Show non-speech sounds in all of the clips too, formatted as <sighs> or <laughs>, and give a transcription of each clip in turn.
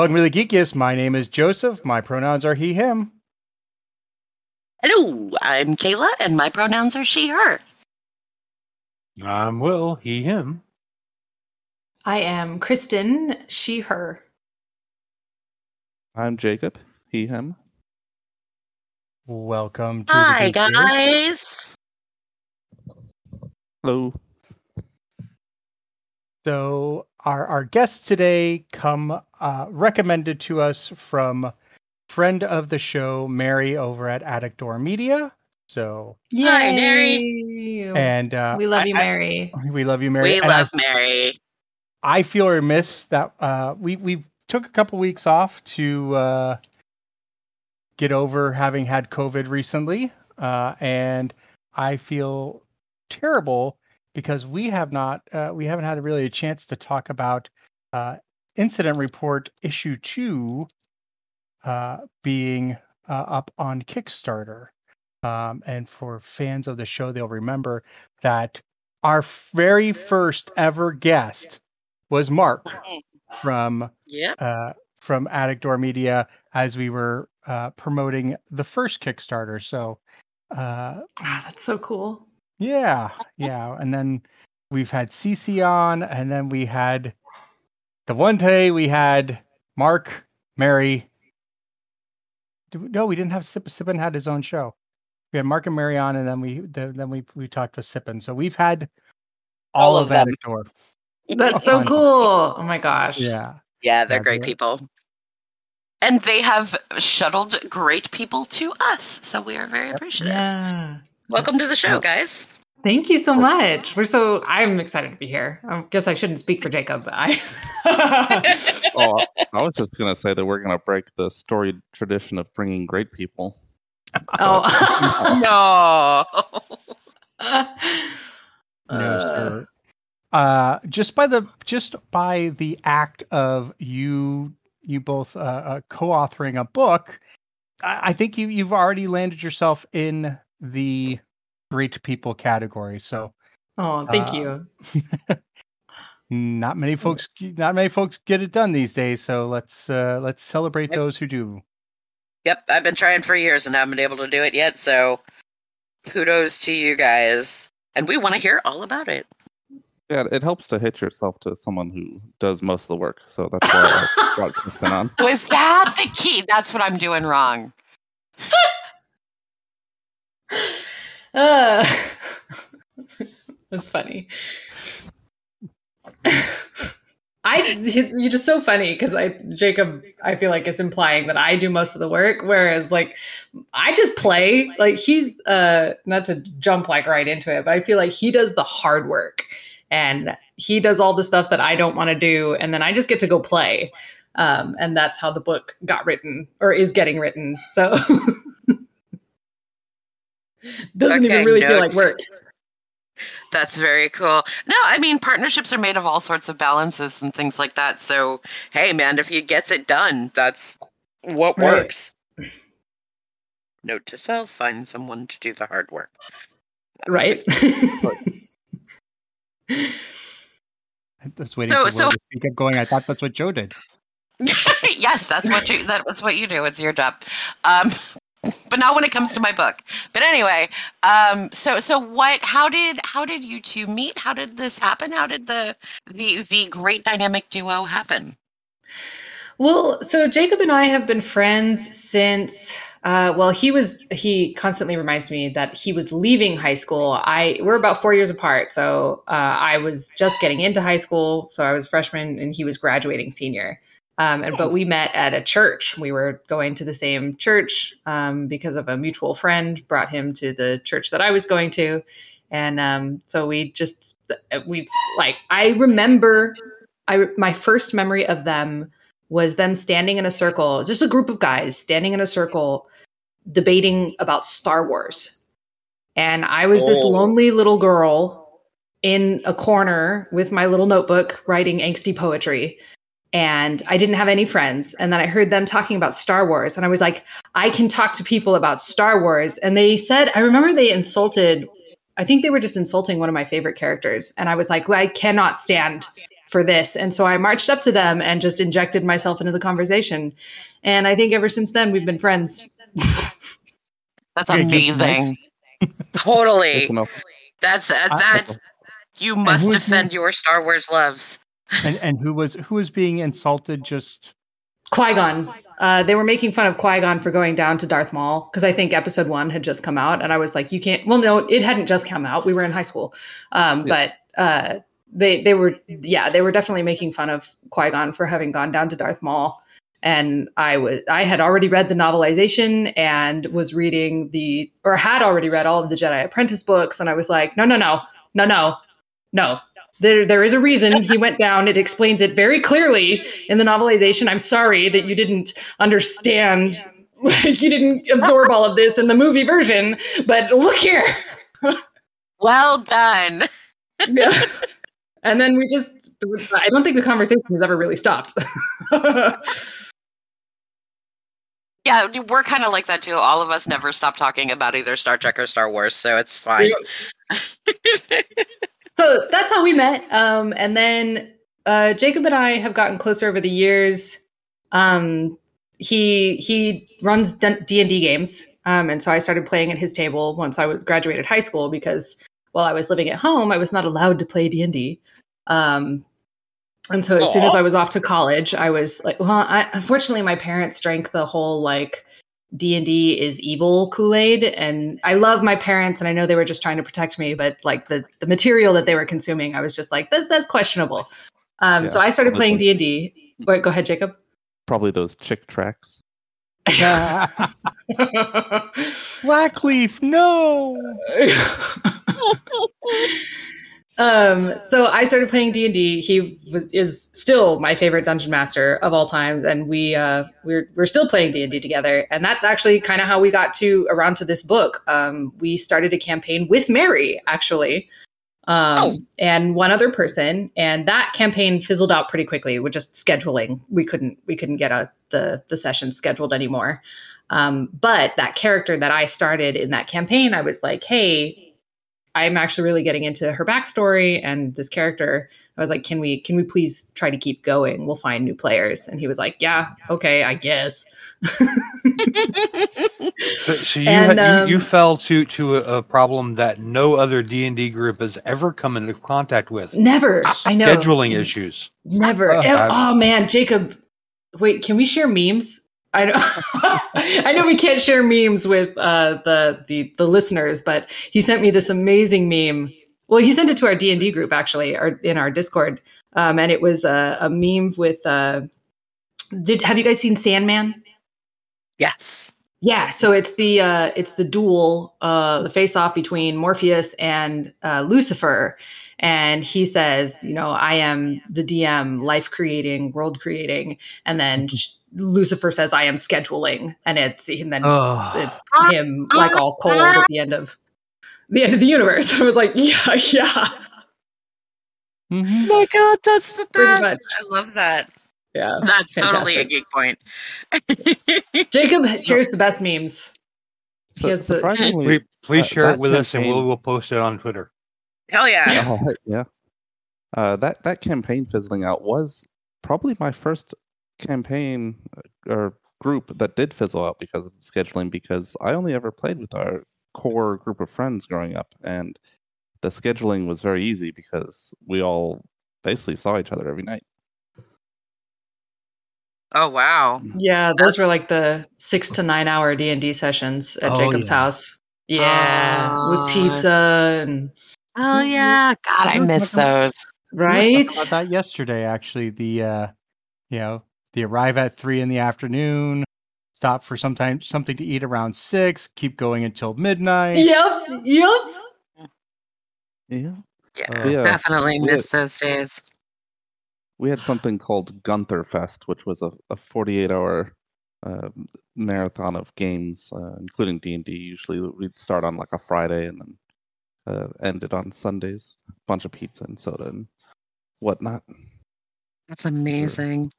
Welcome to the Geekiest. My name is Joseph. My pronouns are he, him. Hello, I'm Kaila, and my pronouns are she, her. I'm Will, he, him. I am Christen, she, her. I'm Jacob, he, him. Welcome to Hi, the Geekiest. guys. Hello. So our our guests today come uh, recommended to us from friend of the show Mary over at Attic Door Media. So Hi, Mary. And uh, we love I- you, I- Mary. <laughs> we love you, Mary. We And love I, Mary. I feel remiss that uh, we we took a couple weeks off to uh, get over having had COVID recently, uh, and I feel terrible because we have not uh, we haven't had really a chance to talk about uh, incident report issue two uh, being uh, up on Kickstarter. Um, and for fans of the show, they'll remember that our very first ever guest was Mark from Yep. uh, from Attic Door Media as we were uh, promoting the first Kickstarter. So, uh, Ah, that's so cool. Yeah, yeah. And then we've had CC on, and then we had the one day we had Mark, Mary. We- No, we didn't have Sip. Sippin had his own show. We had Mark and Mary on, and then we the, then we we talked with Sippin. So we've had all, All of, of them. Attic Door. That's so cool. Oh my gosh. Yeah. Yeah, they're Yeah, great they're- people. And they have shuttled great people to us, so we are very appreciative. Yeah. Welcome to the show, guys. Thank you so much. We're so I'm excited to be here. I guess I shouldn't speak for Jacob, but I <laughs> Oh, I was just gonna say that we're gonna break the storied tradition of bringing great people. <laughs> Oh. <laughs> no. No, Uh, sir. Uh, just by the just by the act of you you both uh, uh, co-authoring a book, I, I think you you've already landed yourself in the great people category. So oh, thank Uh, you. <laughs> not many folks not many folks get it done these days. So let's uh, let's celebrate Yep. those who do. Yep, I've been trying for years and haven't been able to do it yet, so kudos to you guys. And we want to hear all about it. Yeah, it helps to hitch yourself to someone who does most of the work. So that's why I brought <laughs> Christen on. Was that the key? That's what I'm doing wrong. <laughs> Uh, <laughs> that's funny. I you're just so funny because I Jacob I feel like it's implying that I do most of the work whereas like I just play. Like he's uh not to jump like right into it but I feel like he does the hard work and he does all the stuff that I don't want to do and then I just get to go play. Um and that's how the book got written or is getting written so <laughs> doesn't Okay, even really feel like work That's very cool. No, I mean partnerships are made of all sorts of balances and things like that. So, hey man, if he gets it done, that's what Right. works. Note to self, find someone to do the hard work. right <laughs> That's waiting So- for Will so- to speak up going. I thought that's what Joe did. <laughs> yes, that's what you that's what you do. It's your job. Um <laughs> but not when it comes to my book. But anyway, um so so what how did how did you two meet? How did this happen? How did the the the great dynamic duo happen? Well, so Jacob and I have been friends since uh, well, he was he constantly reminds me that he was leaving high school. I we're about four years apart, so uh, I was just getting into high school, so I was freshman and he was graduating senior. Um, and but we met at a church. We were going to the same church um, because of a mutual friend brought him to the church that I was going to, and um, so we just we like I remember I my first memory of them was them standing in a circle, just a group of guys standing in a circle debating about Star Wars. And I was this Oh. lonely little girl in a corner with my little notebook writing angsty poetry. And I didn't have any friends. And then I heard them talking about Star Wars. And I was like, I can talk to people about Star Wars. And they said, I remember they insulted, I think they were just insulting one of my favorite characters. And I was like, well, I cannot stand for this. And so I marched up to them and just injected myself into the conversation. And I think ever since then, we've been friends. <laughs> That's amazing. totally. It's. That's uh, that's you must defend your Star Wars loves. And and who was who was being insulted? Just Qui Gon. Uh, they were making fun of Qui Gon for going down to Darth Maul because I think Episode One had just come out, and I was like, "You can't." Well, no, it hadn't just come out. We were in high school, um, but uh, they they were yeah they were definitely making fun of Qui Gon for having gone down to Darth Maul, and I was I had already read the novelization and was reading the or had already read all of the Jedi Apprentice books, and I was like, no, no, no, no, no, no. There, there is a reason he went down. It explains it very clearly in the novelization. I'm sorry that you didn't understand, like you didn't absorb all of this in the movie version. But look here, Well done. yeah. And then we just, I don't think the conversation has ever really stopped. <laughs> Yeah, we're kind of like that too. All of us never stop talking about either Star Trek or Star Wars, so it's fine. <laughs> so that's how we met. Um, and then uh, Jacob and I have gotten closer over the years. Um, he he runs D and D games, um, and so I started playing at his table once I graduated high school because while I was living at home, I was not allowed to play D and D. Um, and so as soon as I was off to college, I was like, well, I, unfortunately, my parents drank the whole like D and D is evil Kool Aid, and I love my parents, and I know they were just trying to protect me, but like the the material that they were consuming, I was just like, that, that's questionable. Um, so I started playing D&D. Wait, go ahead, Jacob. Probably those Chick tracts. <laughs> Blackleaf. No. <laughs> um so i started playing d&d he was, is still my favorite dungeon master of all times. And we uh we're we're still playing d&d together. And that's actually kind of how we got to around to this book. Um we started a campaign with mary actually. Um Oh. and one other person. And that campaign fizzled out pretty quickly with just scheduling. We couldn't we couldn't get a, the the session scheduled anymore. Um but that character that i started in that campaign i was like hey I'm actually really getting into her backstory and this character. I was like, can we can we please try to keep going? We'll find new players. And he was like, yeah, okay, I guess. <laughs> So, so you, And, had, you you um, fell to to a, a problem that no other D and D group has ever come into contact with: Never. I know. scheduling issues. Never. Oh, oh, man, Jacob. Wait, can we share memes? I know. <laughs> I know we can't share memes with uh, the the the listeners, but he sent me this amazing meme. Well, he sent it to our D and D group actually, or in our Discord, um, and it was a, a meme with. Uh, did have you guys seen Sandman? yes. Yeah, so it's the uh, it's the duel, uh, the face off between Morpheus and uh, Lucifer, and he says, you know, I am the DM, life creating, world creating, and then Lucifer says, I am scheduling, and it's and then Oh. it's him like all cold at the end of the end of the universe. <laughs> I was like, yeah, yeah, Mhm. Oh my god, that's the best. I love that. yeah. That's totally a Fantastic. geek point. <laughs> Jacob shares the best memes. So, He has the- Please, please uh, share it that with us, and we'll we'll post it on Twitter. Hell yeah. Oh, <laughs> yeah. Uh, that that campaign fizzling out was probably my first campaign uh, or group that did fizzle out because of scheduling. Because I only ever played with our core group of friends growing up, and the scheduling was very easy because we all basically saw each other every night. Oh wow. Yeah, those were like the six to nine hour D and D sessions at Oh, Jacob's yeah. house. Yeah, Ah. with pizza and Oh yeah. God, I We miss talking about- those. Right. talking about that yesterday, actually. The uh, you know, They arrive at three in the afternoon, stop for some time, something to eat around six, keep going until midnight. Yep. Yep. Yeah. Yeah, Uh, Yeah. definitely we miss those days. We had something called Gunther Fest, which was a, a 48 hour uh, marathon of games, uh, including D and D. Usually, we'd start on like a Friday and then uh, ended on Sundays. bunch of pizza and soda and whatnot. That's amazing.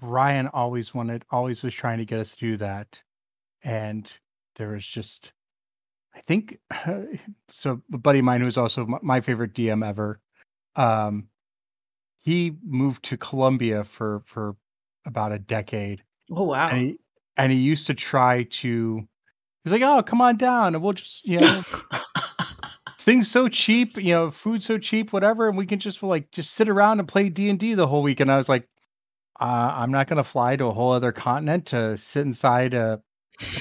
Ryan always wanted, always was trying to get us to do that. And there was just, I think, <sighs> so a buddy of mine who's also my, my favorite DM ever, um, he moved to Colombia for, for about a decade. Oh wow. And he, and he used to try to, he's like, oh, come on down and we'll just, you <laughs> know, things so cheap, you know, food so cheap, whatever, and we can just like just sit around and play D and D the whole week. And I was like, uh, I'm not going to fly to a whole other continent to sit inside a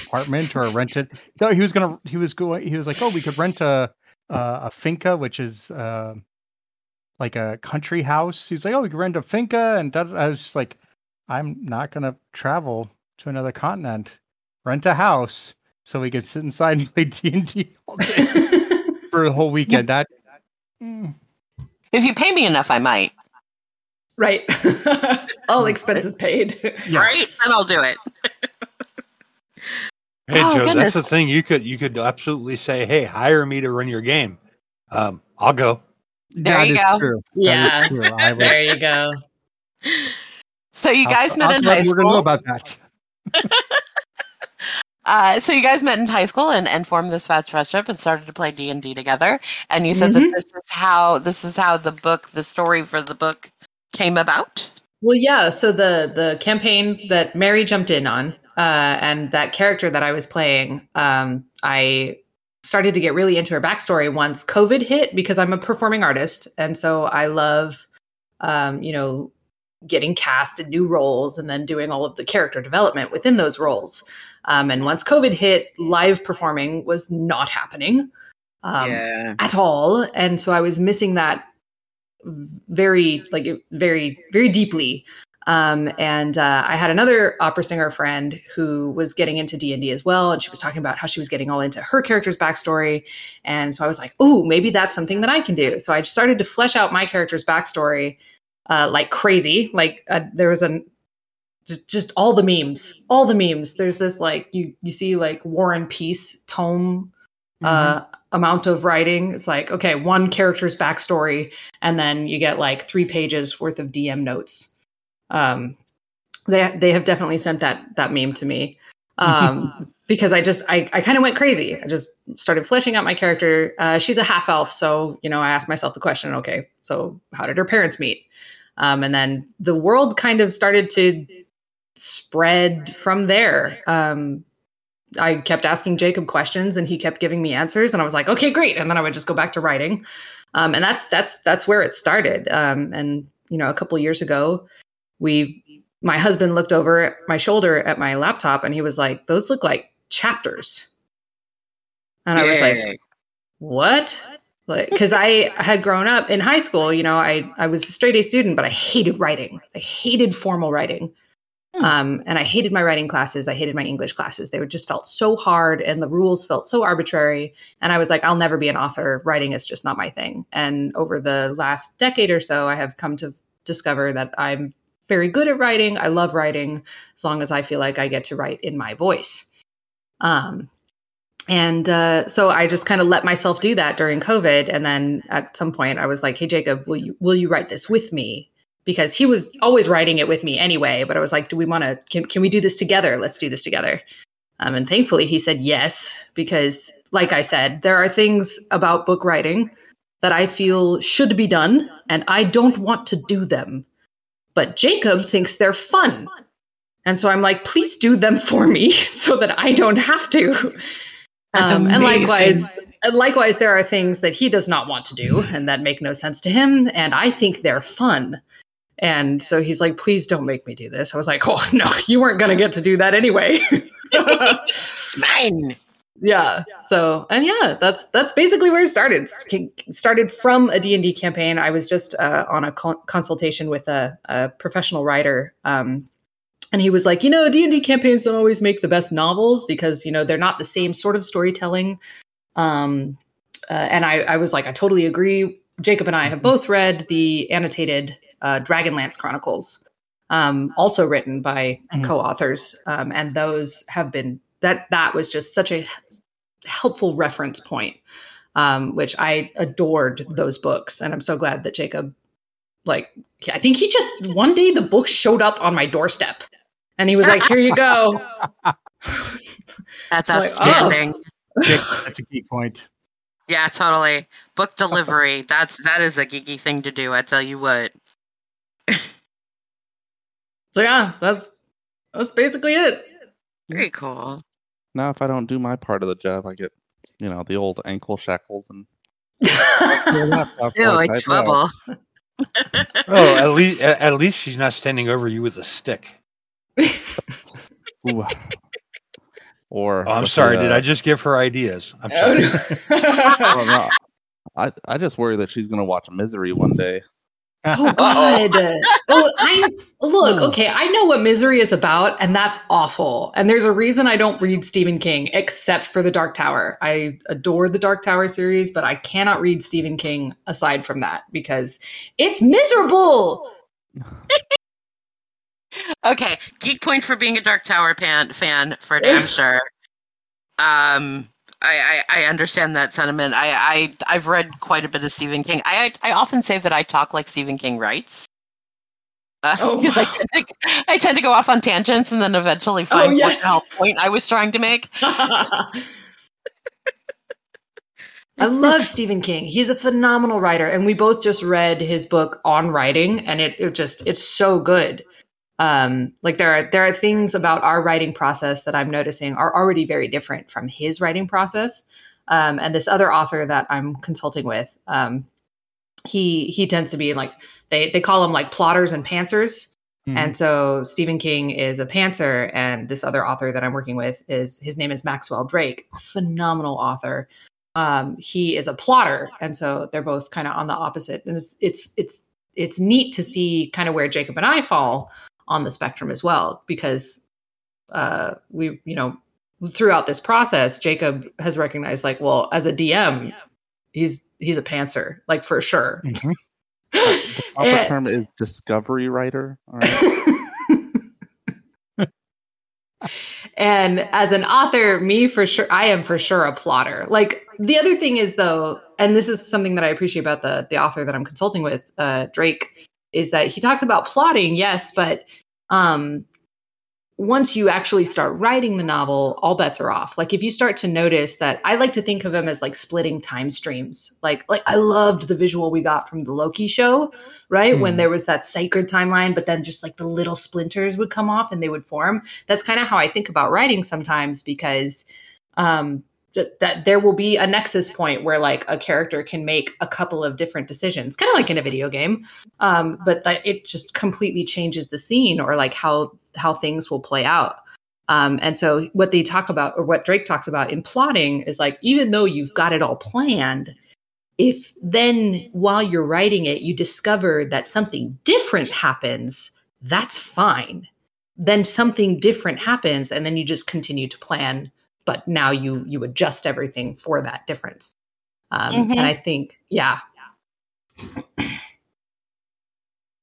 apartment or rent it. <laughs> No, he was gonna. He was going. He was like, oh, we could rent a a, a finca, which is uh, like a country house. He's like, oh, we could rent a finca, and I was just like, I'm not going to travel to another continent. Rent a house so we could sit inside and play D and D all day <laughs> for a whole weekend. That mm, If you pay me enough, I might. right. <laughs> All expenses paid. <laughs> yes. Right? Then I'll do it. <laughs> Hey Oh, Joe, that's the thing. You could you could absolutely say, "Hey, hire me to run your game." Um, I'll go. There That you is go. true. Yeah. true. I would- there you go. So you I'll- guys met I'll in let high you know about that. Uh, so you guys met in high school and, and formed this fast friendship and started to play D and D together. And you said that Mhm. this is how this is how the book, the story for the book, came about. Well, yeah. So the the campaign that Mary jumped in on, uh, and that character that I was playing, um, I started to get really into her backstory once COVID hit because I'm a performing artist, and so I love, um, you know, getting cast in new roles and then doing all of the character development within those roles. Um, and once COVID hit, live performing was not happening. Um, yeah. at all and so i was missing that very like very very deeply um, and uh, i had another opera singer friend who was getting into d&d as well and she was talking about how she was getting all into her character's backstory and so i was like oh maybe that's something that i can do so i started to flesh out my character's backstory uh, like crazy like uh, there was an just, just all the memes all the memes there's this like you you see like war and peace tome uh, amount of writing. It's like, okay, one character's backstory, and then you get like three pages worth of DM notes. Um, they they have definitely sent that that meme to me um, <laughs> because I just I, I kind of went crazy. I just started fleshing out my character. Uh, she's a half elf, so you know I asked myself the question, okay, so how did her parents meet? Um, and then the world kind of started to spread from there. Um, I kept asking Jacob questions and he kept giving me answers and I was like, okay, great. And then I would just go back to writing. Um, and that's, that's, that's where it started. Um, and, you know, a couple years ago, we, my husband looked over my shoulder at my laptop and he was like, those look like chapters. And I was like, what? Like, cause I had grown up in high school, you know, I, I was a straight A student, but I hated writing. I hated formal writing. Hmm. Um, and I hated my writing classes. I hated my English classes. They were just felt so hard and the rules felt so arbitrary. And I was like, I'll never be an author. Writing is just not my thing. And over the last decade or so, I have come to discover that I'm very good at writing. I love writing as long as I feel like I get to write in my voice. Um, and uh, so I just kind of let myself do that during COVID. And then at some point, I was like, "Hey, Jacob, will you will you write this with me?" Because he was always writing it with me anyway. But I was like, "Do we want to? Can can we do this together? Let's do this together." Um, and thankfully, he said yes because, like I said, there are things about book writing that I feel should be done, and I don't want to do them. But Jacob thinks they're fun. And so I'm like, please do them for me <laughs> so that I don't have to. Um, and likewise, and likewise, there are things that he does not want to do and that make no sense to him. And I think they're fun. And so he's like, please don't make me do this. I was like, oh, <laughs> no, you weren't going to get to do that anyway. <laughs> It's mine. yeah so and yeah that's that's basically where it started It started from a d&d campaign i was just uh, on a con- consultation with a, a professional writer um, and he was like, you know, D and D campaigns don't always make the best novels because you know they're not the same sort of storytelling. Um, uh, and I, I was like, I totally agree. Jacob and I have both read the annotated uh, Dragonlance Chronicles, um, also written by Mhm. co-authors, um, and those have been that that was just such a helpful reference point, um, which I adored those books, and I'm so glad that Jacob, like, I think he just one day the book showed up on my doorstep, and he was like, "Here you go." <laughs> That's Like, oh. outstanding. That's a key point. Yeah, totally. Book delivery. That's that is a geeky thing to do. I tell you what. So yeah, that's that's basically it. Very cool. Now, if I don't do my part of the job, I get, you know, the old ankle shackles and <laughs> your laptop Ew, like trouble. <laughs> Oh, at least at at least she's not standing over you with a stick. Ooh. Or Oh, I'm sorry. the, Did uh, I just give her ideas? I'm Oh, sorry. well, no. no, I I just worry that she's gonna watch Misery one day. Oh <laughs> God! Oh, I look. Oh. Okay, I know what misery is about, and that's awful. And there's a reason I don't read Stephen King, except for The Dark Tower. I adore the Dark Tower series, but I cannot read Stephen King aside from that because it's miserable. <laughs> Okay, geek point for being a Dark Tower pan, fan for damn <laughs> sure. Um, I, I I understand that sentiment. I I I've read quite a bit of Stephen King. I I, I often say that I talk like Stephen King writes. Uh, Oh, <laughs> because I, tend to, I tend to go off on tangents and then eventually find what yes. the point I was trying to make. <laughs> I love Stephen King. He's a phenomenal writer, and we both just read his book on writing, and it, it just it's so good. Um, like there are there are things about our writing process that I'm noticing are already very different from his writing process. Um, and this other author that I'm consulting with, um, he he tends to be like they they call him like plotters and pantsers. Mhm. And so Stephen King is a pantser, and this other author that I'm working with is his name is Maxwell Drake, phenomenal author. Um, he is a plotter, and so they're both kind of on the opposite. And it's it's it's it's neat to see kind of where Jacob and I fall on the spectrum as well, because uh, we you know throughout this process, Jacob has recognized like, well, as a DM, he's he's a pantser, like for sure. Mhm. <laughs> The proper term is discovery writer. All right. <laughs> and as an author, me for sure, I am for sure a plotter. Like the other thing is though, and this is something that I appreciate about the the author that I'm consulting with, uh, Drake, is that he talks about plotting, yes, but um, once you actually start writing the novel, all bets are off. Like if you start to notice that, I like to think of them as like splitting time streams. Like like I loved the visual we got from the Loki show, right? When Hmm. there was that sacred timeline, but then just like the little splinters would come off and they would form. That's kind of how I think about writing sometimes because um that, there will be a nexus point where like a character can make a couple of different decisions kind of like in a video game um, but that it just completely changes the scene or like how how things will play out. Um, and so what they talk about or what drake talks about in plotting is like even though you've got it all planned if then while you're writing it you discover that something different happens that's fine. Then something different happens and then you just continue to plan but now you you adjust everything for that difference um, Mhm. and i think yeah <clears throat>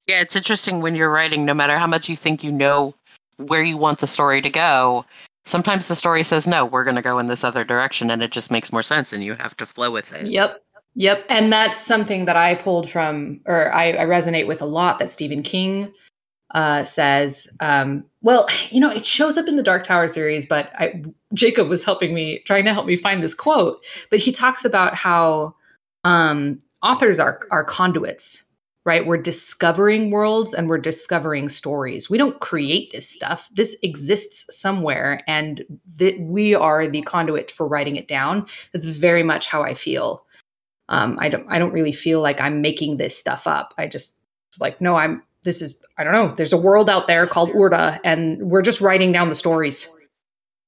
Yeah, it's interesting when you're writing, no matter how much you think you know where you want the story to go, sometimes the story says, no, we're going to go in this other direction, and it just makes more sense, and you have to flow with it. Yep. Yep. And that's something that I pulled from, or I, I resonate with a lot that Stephen King uh, says. Um, well, you know, it shows up in the Dark Tower series, but I, Jacob was helping me, trying to help me find this quote. But he talks about how um, authors are, are conduits, right? We're discovering worlds and we're discovering stories. We don't create this stuff. This exists somewhere, and th- we are the conduit for writing it down. That's very much how I feel um, I don't I don't really feel like I'm making this stuff up. I just like no, I'm this is I don't know. There's a world out there called Urda, and we're just writing down the stories.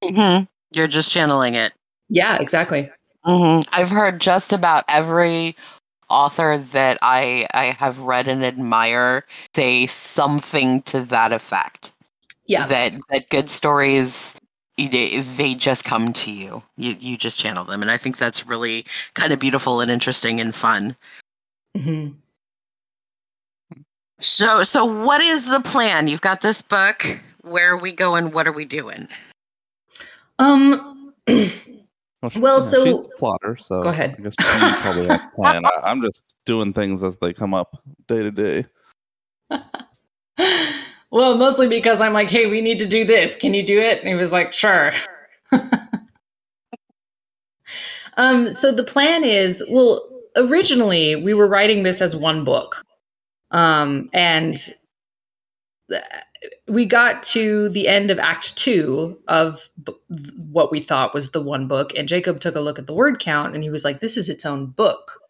hmm You're just channeling it. Yeah, exactly. hmm I've heard just about every author that I I have read and admire say something to that effect. Yeah. that that good stories they, they just come to you. You you just channel them, and I think that's really kind of beautiful and interesting and fun. hmm So so what is the plan? You've got this book. Where are we going? What are we doing? Um. she- Well, she's so- the plotter, so Go ahead. I guess she probably has <laughs> a plan. I, I'm just doing things as they come up day to day. <laughs> well, mostly because I'm like, hey, we need to do this. Can you do it? And he was like, sure. <laughs> um, so the plan is, well, originally we were writing this as one book. Um, and we got to the end of Act Two of b- what we thought was the one book, and Jacob took a look at the word count and he was like, this is its own book.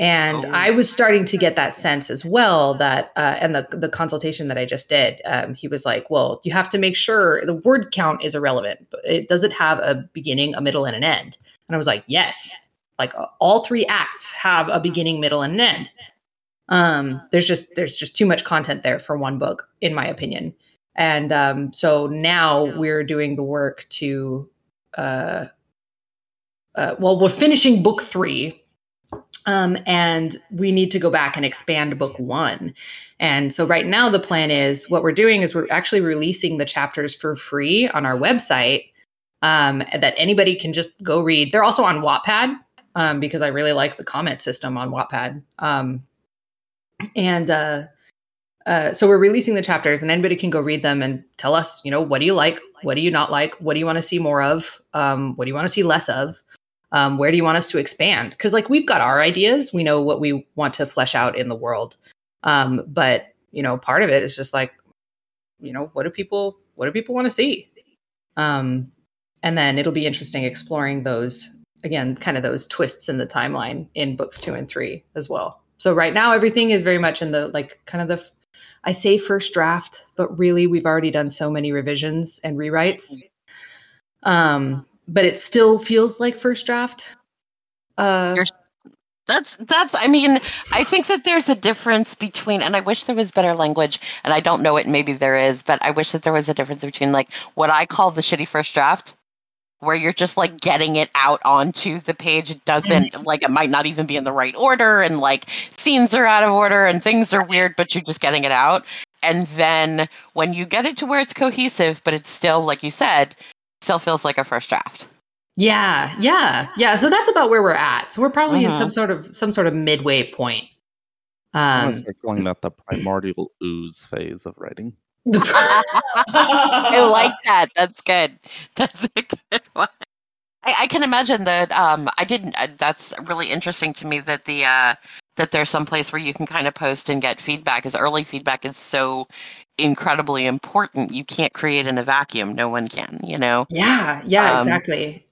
And Oh. I was starting to get that sense as well that, uh, and the the consultation that I just did, um, he was like, "Well, you have to make sure the word count is irrelevant. It does it have a beginning, a middle, and an end?" And I was like, "Yes, like all three acts have a beginning, middle, and an end." Um, there's just there's just too much content there for one book, in my opinion. And um, so now we're doing the work to, uh, uh, well, we're finishing book three um, and we need to go back and expand book one. And so right now the plan is what we're doing is we're actually releasing the chapters for free on our website um, that anybody can just go read. They're also on Wattpad um, because I really like the comment system on Wattpad. And uh, uh, so we're releasing the chapters, and anybody can go read them and tell us, you know, what do you like, what do you not like, what do you want to see more of, um, what do you want to see less of? Um, where do you want us to expand? Because like we've got our ideas. We know what we want to flesh out in the world. Um, but you know part of it is just like you know what do people what do people want to see? Um, and then it'll be interesting exploring those again kind of those twists in the timeline in books two and three as well so right now everything is very much in the like kind of the I say first draft but really we've already done so many revisions and rewrites. Um but it still feels like first draft. Uh That's that's I mean, I think that there's a difference between and I wish there was better language and I don't know it maybe there is, but I wish that there was a difference between like what I call the shitty first draft where you're just like getting it out onto the page. It doesn't like it might not even be in the right order and like scenes are out of order and things are weird but you're just getting it out. And then when you get it to where it's cohesive but it's still like you said still feels like a first draft. Yeah yeah yeah. So that's about where we're at. So we're probably in Mhm. some sort of some sort of midway point. I'm um gonna start calling that the primordial ooze phase of writing. I like that. That's good. <laughs> That's a good one. I, I can imagine that. Um, I didn't. Uh, that's really interesting to me that the uh, that there's some place where you can kind of post and get feedback. Because early feedback is so incredibly important. You can't create in a vacuum. No one can. You know. yeah yeah Um, exactly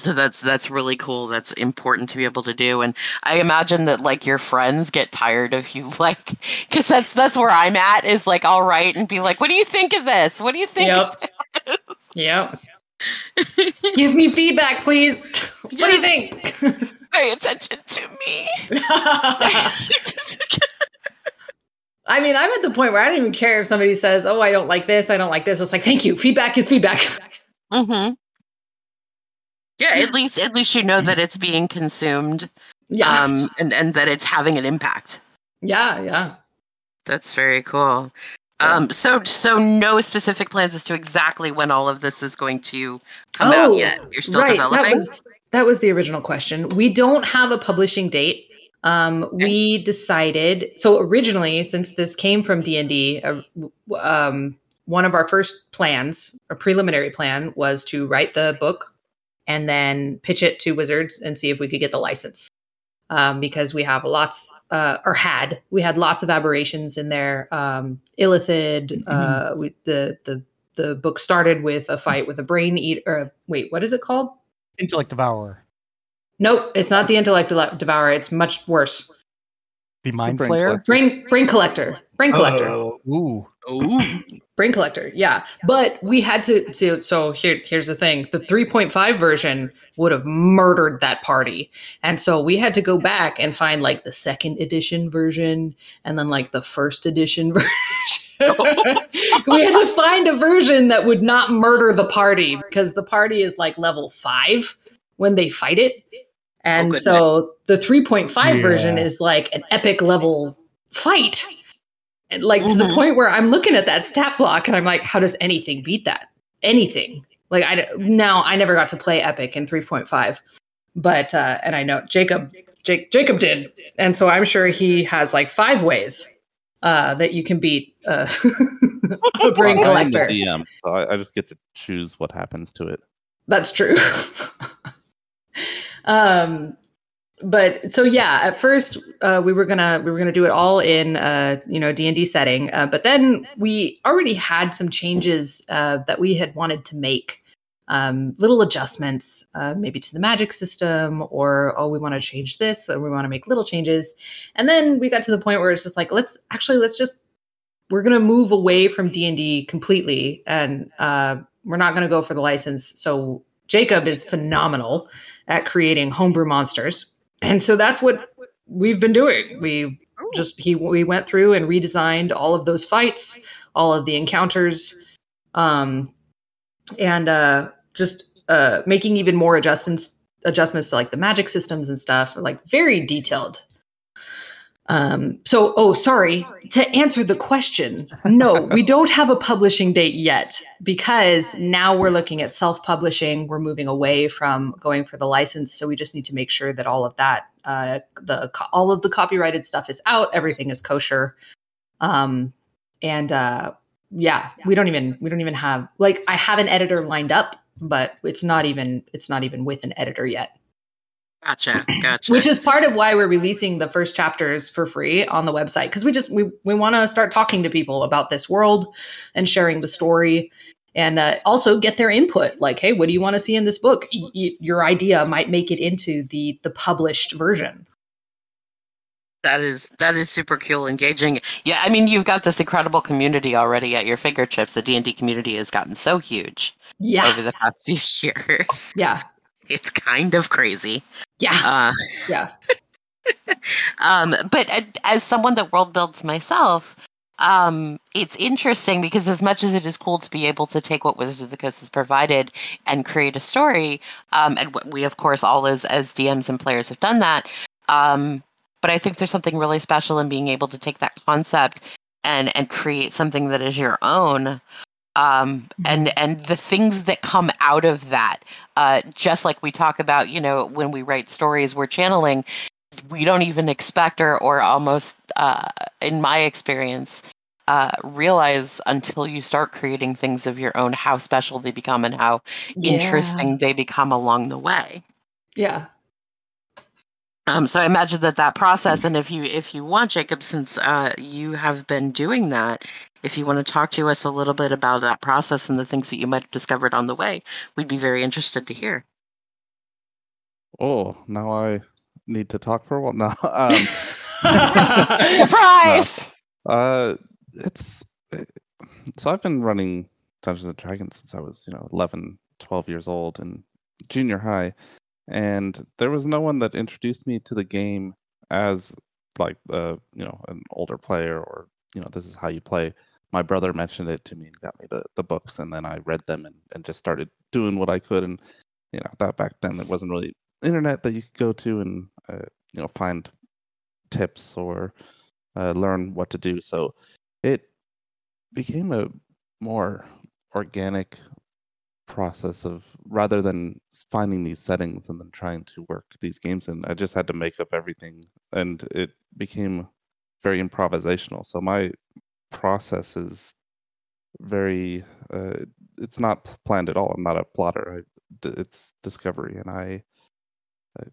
So that's that's really cool. That's important to be able to do. And I imagine that like your friends get tired of you <laughs> like because that's that's where I'm at is like all right and be like, what do you think of this? What do you think? of <laughs> Yep. yep <laughs> give me feedback please what do you think pay attention to me. I mean, I'm at the point where I don't even care if somebody says, "Oh, I don't like this. I don't like this." It's like, "Thank you. Feedback is feedback." mm-hmm. Yeah, at least at least you know that it's being consumed, Yeah. um, and and that it's having an impact. yeah, yeah. That's very cool. Um, so so no specific plans as to exactly when all of this is going to come out yet. You're still Oh, right. developing. That was that was the original question. We don't have a publishing date. Um, we decided so originally, since this came from D and D, uh, um, one of our first plans, a preliminary plan, was to write the book and then pitch it to Wizards and see if we could get the license. Um, because we have lots, uh, or had we had lots of aberrations in there. Um, Illithid, uh, we, the the the book started with a fight with a brain eater. Or, wait, what is it called? Intellect Devourer. Nope, it's not the intellect devourer. It's much worse. The Mind Brain Flayer. Collector. Brain brain collector. Brain collector. Oh, ooh. Ooh. Brain Collector, yeah. But we had to, so, so here, here's the thing: the 3.5 version would have murdered that party, and so we had to go back and find like the second edition version, and then like the first edition <laughs> version. we had to find a version that would not murder the party because the party is like level five when they fight it, oh, and goodness. so the 3.5 version is like an epic level fight like to the Mhm. point where I'm looking at that stat block and I'm like, how does anything beat that? Anything. Like I now I never got to play Epic in 3.5, but uh, and I know Jacob Jake, Jacob did, and so I'm sure he has like five ways uh, that you can beat uh, <laughs> a brain Well, I collector. DM, so I, I just get to choose what happens to it. That's true. <laughs> um, but so yeah, at first uh, we were gonna we were gonna do it all in uh, you know D and D setting, uh, but then we already had some changes uh, that we had wanted to make, um, little adjustments, uh, maybe to the magic system, or oh we want to change this, or we want to make little changes, and then we got to the point where it's just like let's actually let's just we're gonna move away from D and D completely, and uh, we're not gonna go for the license. So Jacob is phenomenal at creating homebrew monsters. And so that's what we've been doing. We just he we went through and redesigned all of those fights, all of the encounters, um, and uh, just uh, making even more adjustments adjustments to like the magic systems and stuff, like very detailed. Um, so, oh, sorry. To answer the question, no, we <laughs> don't have a publishing date yet because now we're looking at self publishing. We're moving away from going for the license. So we just need to make sure that all of that, uh, the all of the copyrighted stuff is out. Everything is kosher. Um, and uh, yeah, we don't even we don't even have like I have an editor lined up, but it's not even it's not even with an editor yet Gotcha. Gotcha. which is part of why we're releasing the first chapters for free on the website because we just we, we want to start talking to people about this world and sharing the story and uh, also get their input like hey what do you want to see in this book y- y- your idea might make it into the the published version That is that is super cool, engaging. Yeah, I mean, you've got this incredible community already at your fingertips. The D and D community has gotten so huge yeah over the past <laughs> few years. yeah it's kind of crazy. yeah Uh, yeah <laughs> um, but as someone that world builds myself, um, it's interesting because as much as it is cool to be able to take what Wizards of the Coast has provided and create a story, um, and what we of course all as as DMs and players have done that. Um, but I think there's something really special in being able to take that concept and and create something that is your own. Um, and and the things that come out of that, uh, just like we talk about, you know, when we write stories, we're channeling we don't even expect or or almost uh, in my experience uh, realize until you start creating things of your own how special they become and how interesting they become along the way. Yeah. Um, so I imagine that that process, and if you if you want, Jacob, since uh, you have been doing that, if you want to talk to us a little bit about that process and the things that you might have discovered on the way, we'd be very interested to hear. Oh, now I need to talk for a while. <laughs> <laughs> No, um, Surprise! uh, it's uh, so I've been running Dungeons and Dragons since I was, you know, 11, 12 years old in junior high, and there was no one that introduced me to the game as like uh, you know, an older player or you know, this is how you play. My brother mentioned it to me and got me the, the books, and then I read them and, and just started doing what I could. And you know, that back then there wasn't really internet that you could go to and uh, you know find tips or uh, learn what to do. So it became a more organic process of rather than finding these settings and then trying to work these games and I just had to make up everything, and it became very improvisational. So my process is very uh, it's not planned at all. I'm not a plotter. I, it's discovery, and I uh,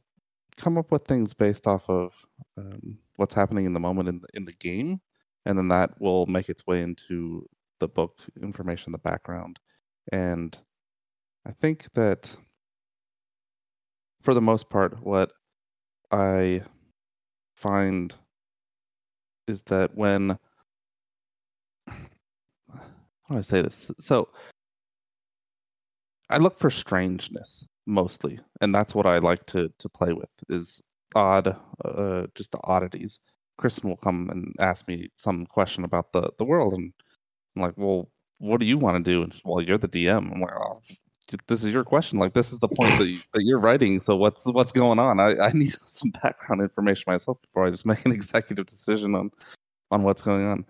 come up with things based off of um, what's happening in the moment in the, in the game, and then that will make its way into the book information, the background, and I think that for the most part, what I find is that when how do I say this? So I look for strangeness mostly, and that's what I like to to play with is odd, uh, just the oddities. Christen will come and ask me some question about the the world, and I'm like, well, what do you want to do? And well, you're the DM. I'm like, oh, this is your question. Like, this is the point that, you, that you're writing. So what's what's going on? I, I <laughs> need some background information myself before I just make an <laughs> executive decision on on what's going on.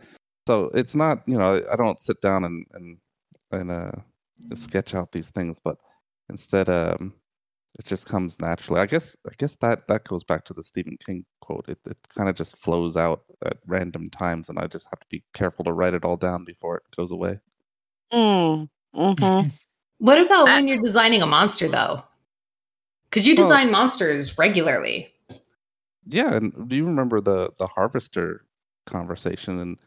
So it's not, you know, I don't sit down and and and uh, sketch out these things, but instead, um, it just comes naturally. I guess I guess that that goes back to the Stephen King quote. It it kind of just flows out at random times, and I just have to be careful to write it all down before it goes away. Mm. hmm <laughs> What about That- when you're designing a monster though? Because you Well- design monsters regularly. Yeah, and do you remember the the harvester conversation? And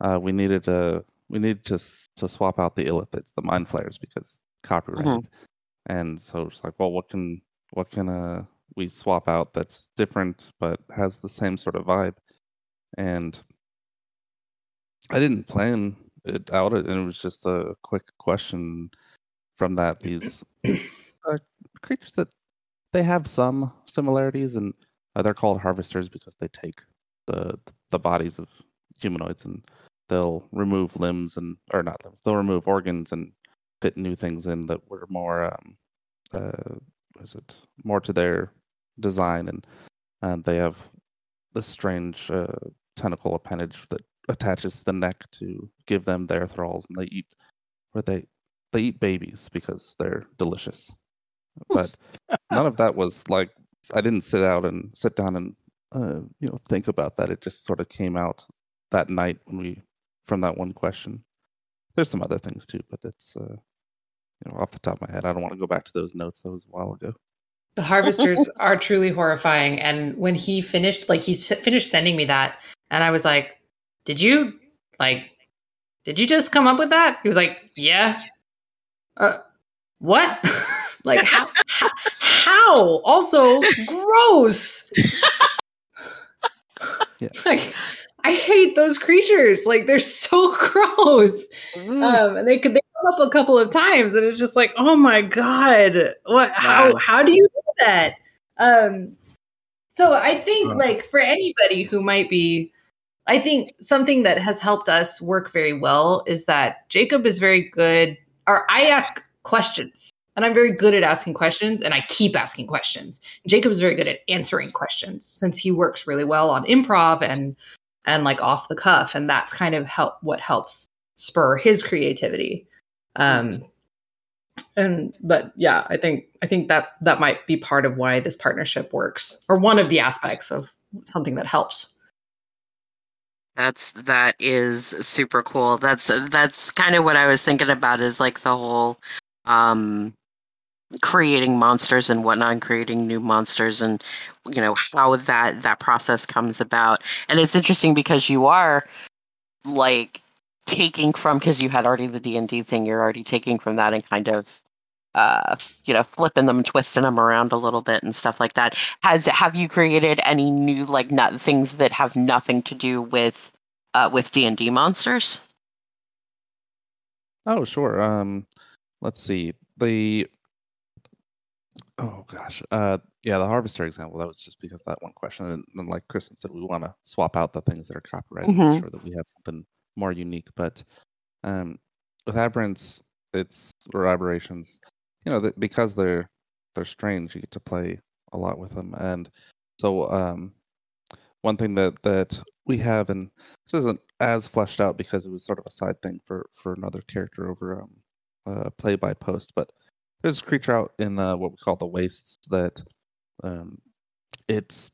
uh, we needed to we needed to to swap out the illithids, the mind flayers, because copyrighted. And so it's like, well, what can what can uh we swap out that's different but has the same sort of vibe? And I didn't plan it out, and it was just a quick question from that. <clears throat> These uh, creatures that they have some similarities, and uh, they're called harvesters because they take the the bodies of humanoids and they'll remove limbs and or not limbs. They'll remove organs and fit new things in that were more um uh what is it more to their design and and they have this strange uh, tentacle appendage that attaches to the neck to give them their thralls and they eat where they they eat babies because they're delicious but <laughs> none of that was like I didn't sit out and sit down and uh, you know think about that. It just sort of came out that night when we from that one question. There's some other things too, but it's uh, you know off the top of my head. I don't want to go back to those notes. That was a while ago. The harvesters <laughs> are truly horrifying. And when he finished, like he finished sending me that, and I was like, "Did you like? Did you just come up with that?" He was like, "Yeah." Uh, what? <laughs> like how, how? How? Also, gross. <laughs> Yeah. Like, I hate those creatures. Like they're so <laughs> gross. Um, and they could they come up a couple of times, and it's just like, oh my god, what? How Wow. how do you do that? Um, so I think Uh. like for anybody who might be, I think something that has helped us work very well is that Jacob is very good, or I ask questions. And I'm very good at asking questions, and I keep asking questions. Jacob is very good at answering questions since he works really well on improv and and like off the cuff, and that's kind of help what helps spur his creativity. Um, and but yeah, I think I think that's that might be part of why this partnership works, or one of the aspects of something that helps. That's that is super cool. That's that's kind of what I was thinking about is like the whole um creating monsters and whatnot and creating new monsters and you know how that that process comes about. And it's interesting because you are like taking from because you had already the D&D thing, you're already taking from that and kind of uh you know flipping them twisting them around a little bit and stuff like that has have you created any new like not things that have nothing to do with uh with d&d monsters Oh, sure. Um, let's see. The oh gosh, uh, yeah, the harvester example. That was just because of that one question, and, and like Christen said, we want to swap out the things that are copyrighted, Mhm. make sure that we have something more unique. But um, with aberrants, it's or aberrations, you know, that because they're they're strange, you get to play a lot with them, and so um, one thing that that we have, and this isn't as fleshed out because it was sort of a side thing for for another character over um uh, play by post, but there's a creature out in uh, what we call the wastes that um it's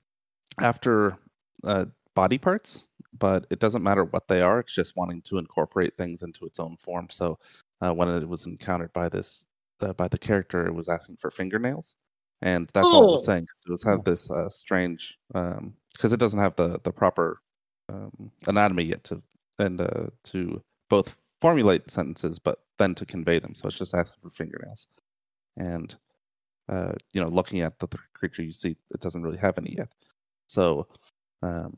after uh, body parts, but it doesn't matter what they are. It's just wanting to incorporate things into its own form. So uh, when it was encountered by this uh, by the character, it was asking for fingernails, and that's all it was saying. It was have this uh, strange because it doesn't have the the proper um, anatomy yet to and uh, to both formulate sentences, but then to convey them. So it's just asking for fingernails, and uh, you know, looking at the th- creature, you see it doesn't really have any yet. So um,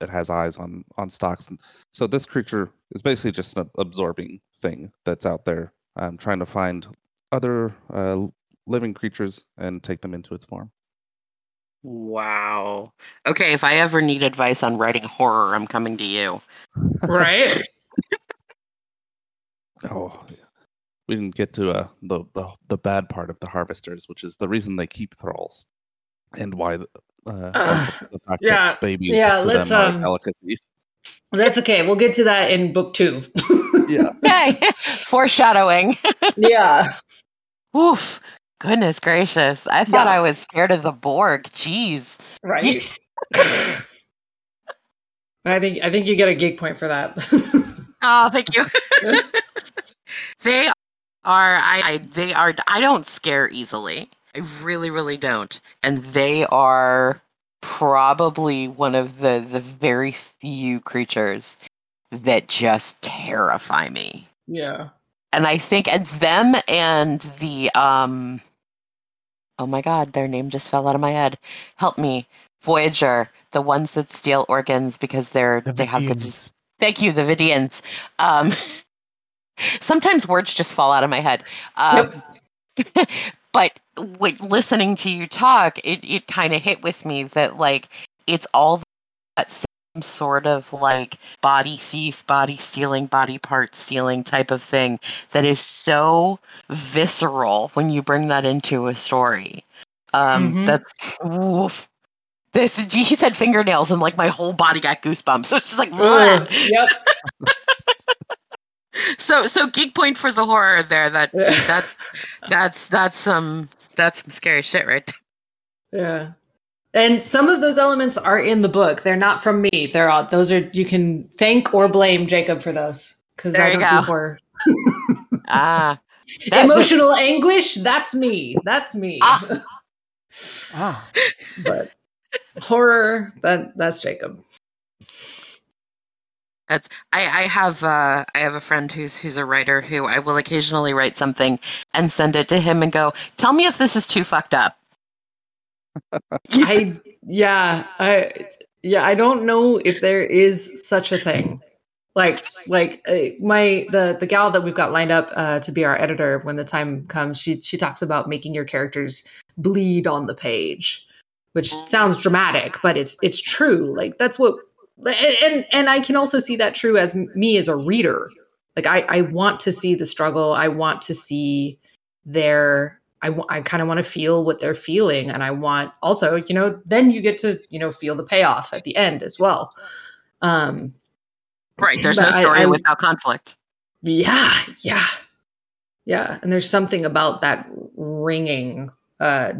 it has eyes on on stocks, And so this creature is basically just an absorbing thing that's out there, um, trying to find other uh, living creatures and take them into its form. Wow. Okay, if I ever need advice on writing horror, I'm coming to you. Right? <laughs> Oh, yeah. We didn't get to uh, the, the the bad part of the harvesters, which is the reason they keep thralls, and why the, uh, Ugh, the fact yeah, that babies yeah, to let's, them um, delicacy. That's okay. We'll get to that in book two. Yeah. Yay! <laughs> <laughs> Foreshadowing. yeah. Oof. Goodness gracious. I thought Yeah. I was scared of the Borg. Jeez. Right. <laughs> I think I think you get a gig point for that. Oh, thank you. they are I, I they are I don't scare easily. I really, really don't. And they are probably one of the the very few creatures that just terrify me. yeah. And I think and them and the um oh my god, their name just fell out of my head. Help me. Voyager, the ones that steal organs because they're The they have the Thank you, the Vidians. Um, <laughs> sometimes words just fall out of my head. Um, <laughs> but when listening to you talk, it, it kind of hit with me that like it's all that same sort of like body thief, body stealing, body part stealing type of thing that is so visceral when you bring that into a story. Um, Mhm. That's oof. This <laughs> he said fingernails and like my whole body got goosebumps. <laughs> So it's just like Ugh, yep. So so geek point for the horror there. That Yeah. dude, that that's that's some that's some scary shit right there. Yeah. And some of those elements are in the book. They're not from me. They're all those are you can thank or blame Jacob for those because I don't go. do horror. Ah, That- <laughs> Emotional anguish, that's me. That's me. Ah. <laughs> Ah, but horror, that that's Jacob. That's I, I have uh, I have a friend who's who's a writer who I will occasionally write something and send it to him and go, tell me if this is too fucked up. <laughs> I yeah, I yeah, I don't know if there is such a thing. Like like uh, my the the gal that we've got lined up uh, to be our editor when the time comes, she she talks about making your characters bleed on the page, which sounds dramatic, but it's it's true. Like that's what and and I can also see that true as me as a reader. Like I I want to see the struggle. I want to see their I, w- I kind of want to feel what they're feeling and i want also you know then you get to you know feel the payoff at the end as well um Right. There's no story I- without conflict. yeah yeah yeah and there's something about that ringing uh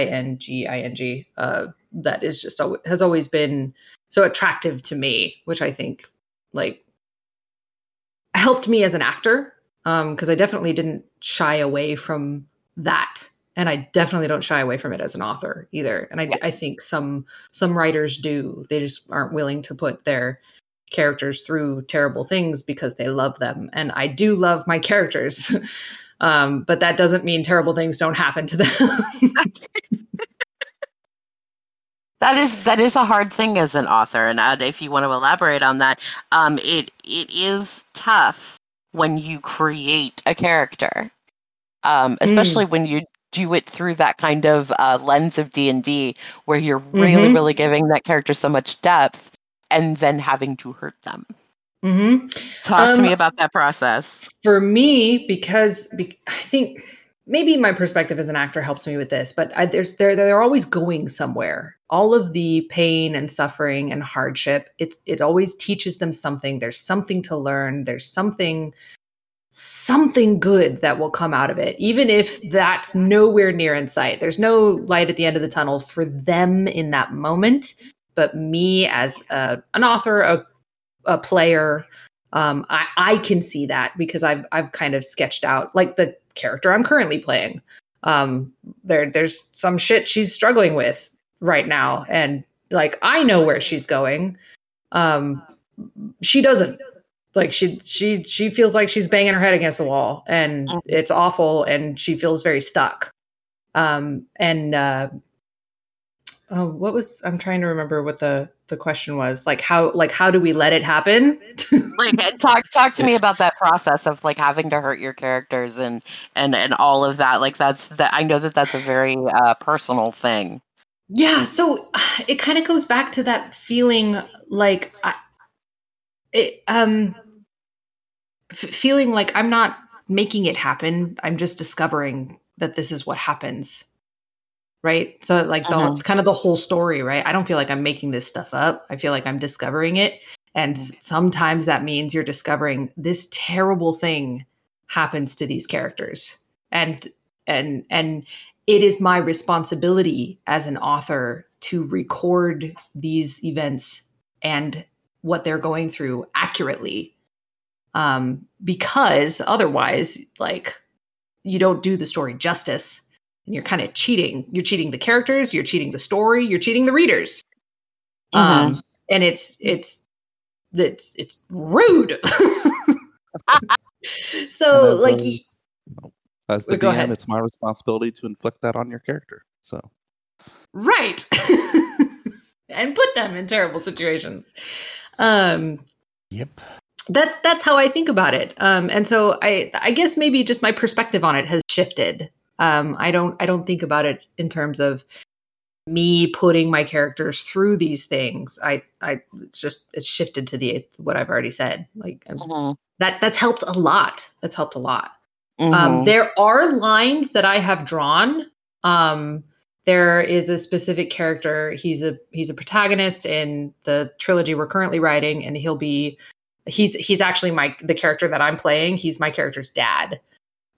w-r-i-n-g-i-n-g uh that is just has always been so attractive to me which i think like helped me as an actor um because i definitely didn't shy away from that. And i definitely don't shy away from it as an author either. And i, Yeah. I think some some writers do. They just aren't willing to put their characters through terrible things because they love them. And i do love my characters. <laughs> Um but that doesn't mean terrible things don't happen to them <laughs> That is that is a hard thing as an author, and uh, if you want to elaborate on that, um, it it is tough when you create a character, um, especially when you do it through that kind of uh, lens of D and D, where you're really Mhm. really giving that character so much depth, and then having to hurt them. mm-hmm. Talk to Um, me about that process. for me because be, i think maybe my perspective as an actor helps me with this but I, there's they're they're always going somewhere. All of the pain and suffering and hardship it's it always teaches them something. There's something to learn. There's something something good that will come out of it even if that's nowhere near in sight. There's no light at the end of the tunnel for them in that moment. But me as a, an author a, a player um, I, I can see that because I've I've kind of sketched out like the character I'm currently playing. Um, there there's some shit she's struggling with right now, and like I know where she's going. Um, she doesn't. Like she she she feels like she's banging her head against a wall, and it's awful, and she feels very stuck. Um, and uh, oh, what was I'm trying to remember what the the question was. Like how like how do we let it happen? <laughs> like talk talk to me about that process of like having to hurt your characters and and and all of that. Like that's that I know that that's a very uh, personal thing. Yeah, so it kind of goes back to that feeling like I, it um f- feeling like I'm not making it happen. I'm just discovering that this is what happens. Right? So like the Mhm. kind of the whole story, right? I don't feel like I'm making this stuff up. I feel like I'm discovering it and s- sometimes that means you're discovering this terrible thing happens to these characters. And and and it is my responsibility as an author to record these events and what they're going through accurately um, because otherwise like you don't do the story justice and you're kind of cheating. You're cheating the characters you're cheating the story you're cheating the readers. Um, and it's it's it's it's rude. <laughs> So as like As the Go DM, ahead. it's my responsibility to inflict that on your character. So. Right. <laughs> And put them in terrible situations. Um Yep. that's that's how i think about it. Um and so i i guess maybe just my perspective on it has shifted um i don't i don't think about it in terms of me putting my characters through these things i i it's just it's shifted to the what i've already said like Mhm. that that's helped a lot that's helped a lot Mhm. um, there are lines that I have drawn. Um, there is a specific character. He's a he's a protagonist in the trilogy we're currently writing, and he'll be he's he's actually my the character that I'm playing. He's my character's dad.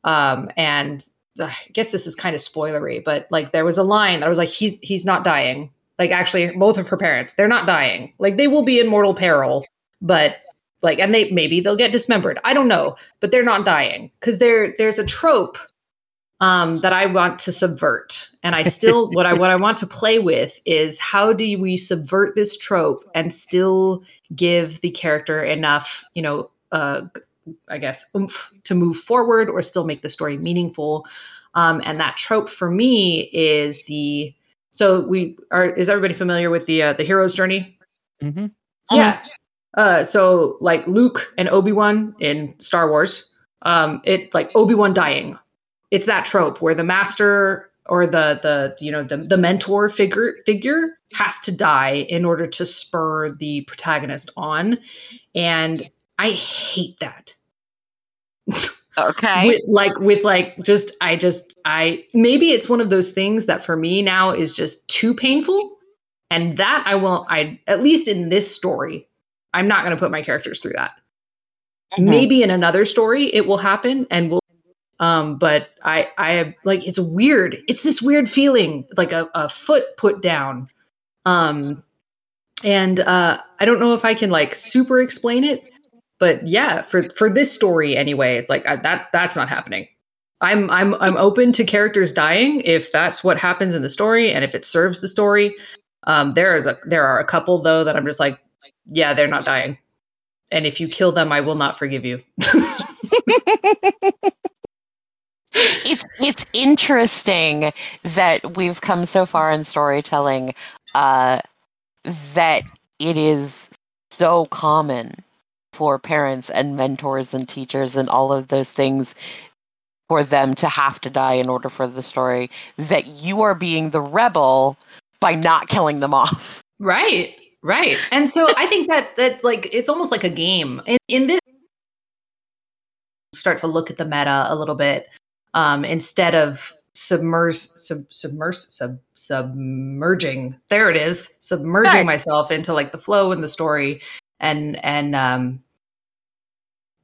Um, and I guess this is kind of spoilery, but like there was a line that I was like, he's he's not dying. Like actually, both of her parents, they're not dying. Like they will be in mortal peril, but like and they maybe they'll get dismembered. I don't know but they're not dying because there there's a trope um, that I want to subvert, and I still <laughs> what I what I want to play with is how do we subvert this trope and still give the character enough, you know, uh, I guess oomph to move forward or still make the story meaningful. Um, and that trope for me is the so we are is everybody familiar with the uh, the hero's journey Mm-hmm. yeah. Uh, so like Luke and Obi Wan in Star Wars, um, it like Obi Wan dying. It's that trope where the master or the the you know the the mentor figure figure has to die in order to spur the protagonist on, and I hate that. Okay. With, like with like just I just I maybe it's one of those things that for me now is just too painful and that I will I at least in this story I'm not going to put my characters through that. Mhm. Maybe in another story it will happen and we'll um but I I like it's weird. It's this weird feeling like a, a foot put down. Um and uh I don't know if I can like super explain it but yeah for for this story anyway it's like I, that that's not happening. I'm i'm i'm open to characters dying if that's what happens in the story and if it serves the story. Um there is a there are a couple though that i'm just like yeah they're not dying. And if you kill them i will not forgive you. <laughs> It's it's interesting that we've come so far in storytelling uh, that it is so common for parents and mentors and teachers and all of those things for them to have to die in order for the story that you are being the rebel by not killing them off. <laughs> Right right. And so i think that that like it's almost like a game. In, in this start to look at the meta a little bit um, instead of submerse sub submerse sub submerging there it is submerging Right. myself into like the flow and the story and and um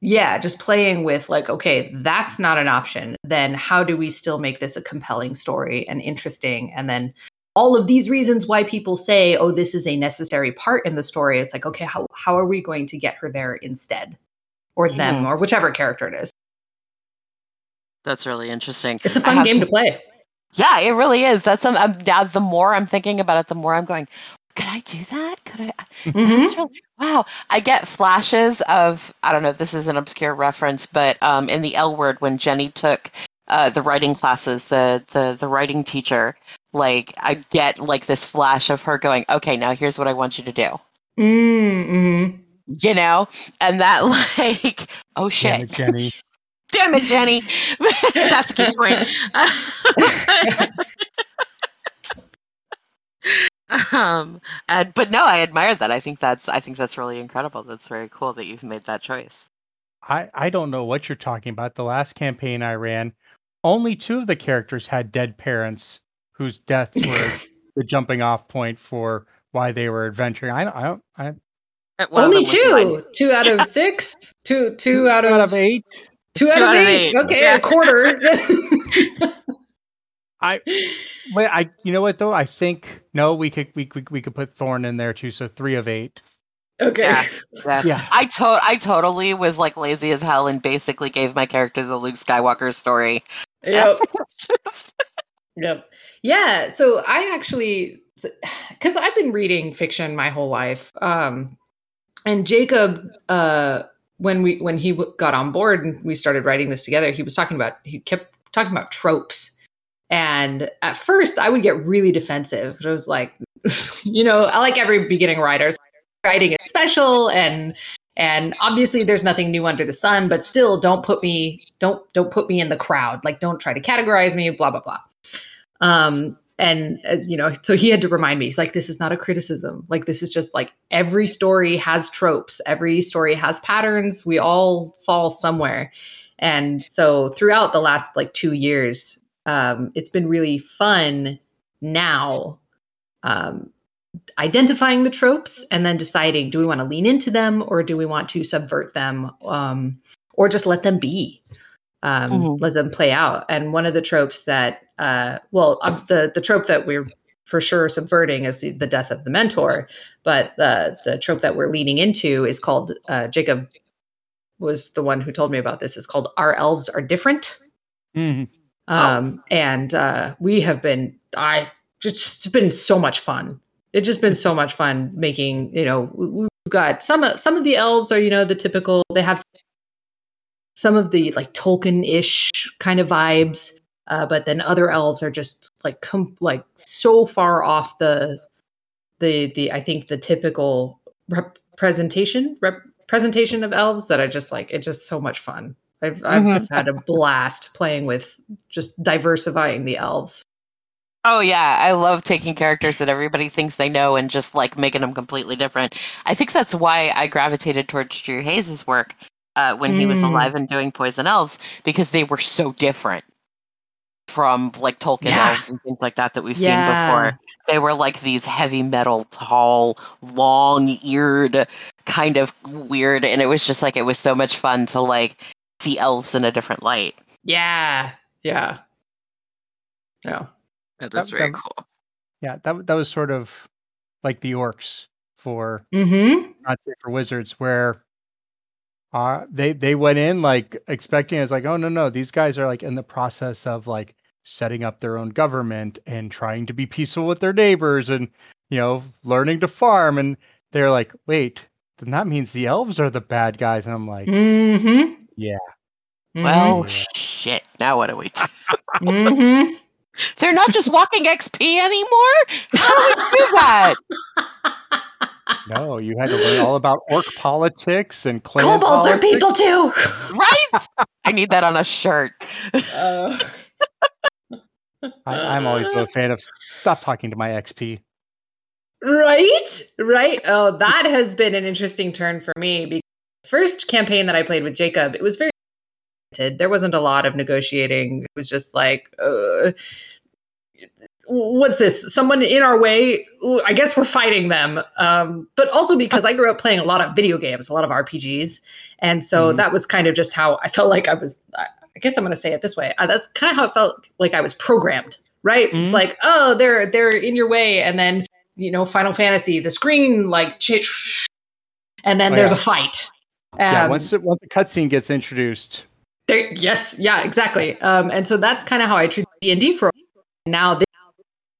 yeah just playing with like okay that's not an option then how do we still make this a compelling story and interesting and then all of these reasons why people say oh this is a necessary part in the story it's like okay how how are we going to get her there instead or them Mhm. or whichever character it is that's really interesting it's a fun game to play Yeah, it really is. That's some. Um, now, the more I'm thinking about it, the more I'm going. Could I do that? Could I? Mhm. That's really wow. I get flashes of. I don't know. This is an obscure reference, but um, in the L word, when Jenny took uh, the writing classes, the the the writing teacher like I get like this flash of her going, "Okay, now here's what I want you to do." Mm-hmm. You know, and that <laughs> like, oh shit. <laughs> Damn it, Jenny. damn it, Jenny. That's a good point. <laughs> um, and, but no, I admire that. I think that's I think that's really incredible. That's very cool that you've made that choice. I, I don't know what you're talking about. The last campaign I ran, only two of the characters had dead parents whose deaths were <coughs> the jumping off point for why they were adventuring. I don't, I don't, I, Only them was mine. two. Two out of <laughs> six. Two. Two out of, out of eight. Two out, of, eight. Okay, Yeah. a quarter. <laughs> <laughs> I, wait, I, you know what though? I think no, we could, we could, we could put Thorn in there too. So three of eight. okay. Yeah. Yeah. Yeah. I to- I totally was like lazy as hell and basically gave my character the Luke Skywalker story. Yep. <laughs> Just- Yep. Yeah. So I actually, because I've been reading fiction my whole life, um, and Jacob, uh, when we when he w- got on board and we started writing this together, he was talking about he kept talking about tropes, and at first I would get really defensive. But I was like, <laughs> you know, I like every beginning writer writing it special and and obviously there's nothing new under the sun but still don't put me don't don't put me in the crowd. Like don't try to categorize me blah blah blah. Um and uh, you know so he had to remind me he's like this is not a criticism. Like this is just like every story has tropes. Every story has patterns. We all fall somewhere. And so throughout the last like two years um it's been really fun now um identifying the tropes and then deciding do we want to lean into them or do we want to subvert them um, or just let them be um, Mhm. let them play out and one of the tropes that uh, well um, the the trope that we're for sure subverting is the, the death of the mentor but the the trope that we're leaning into is called uh, jacob was the one who told me about this is called our elves are different Mhm. Um and uh we have been i just it's been so much fun. It's just been so much fun making you know we- we've got some some of the elves are you know the typical they have some of the like tolkien-ish kind of vibes uh, but then other elves are just like com- like so far off the the the i think the typical representation representation of elves that i just like it's just so much fun I've, <laughs> I've Mhm. had a blast playing with just diversifying the elves. Oh yeah, I love taking characters that everybody thinks they know and just like making them completely different. I think that's why I gravitated towards Drew Hayes' work uh, when he was Mm. alive and doing Poison Elves because they were so different from like Tolkien Yeah. elves and things like that that we've Yeah. seen before. They were like these heavy metal, tall, long-eared, kind of weird, and it was just like it was so much fun to like see elves in a different light. Yeah, yeah, yeah. It was very cool. Yeah, that that was sort of like the orcs for Mm-hmm. not say for wizards, where uh they they went in like expecting it's like, oh no no, these guys are like in the process of like setting up their own government and trying to be peaceful with their neighbors and you know learning to farm and they're like, wait, then that means the elves are the bad guys, and I'm like, Mm-hmm. Yeah, Well, Yeah. shit. Now what do we do? <laughs> Mm-hmm. They're not just walking XP anymore? How do we do that? <laughs> no, you had to learn all about orc politics and clan Kobolds are people too. Right? I need that on a shirt. Uh, I, I'm always a fan of stop talking to my XP. right, right. Oh, that has been an interesting turn for me. First campaign that I played with Jacob, it was very. There wasn't a lot of negotiating. It was just like, uh, what's this? Someone in our way? I guess we're fighting them. Um, but also because I grew up playing a lot of video games, a lot of RPGs, and so Mhm. that was kind of just how I felt like I was. I guess I'm going to say it this way. Uh, that's kind of how it felt like I was programmed. Right? It's Mhm. like, oh, they're they're in your way, and then you know, Final Fantasy, the screen like, ch- and then Oh, there's yeah. a fight. Yeah, Um, once it, once the cutscene gets introduced, there, yes, yeah, exactly. Um, and so that's kind of how I treat D and D for. Now this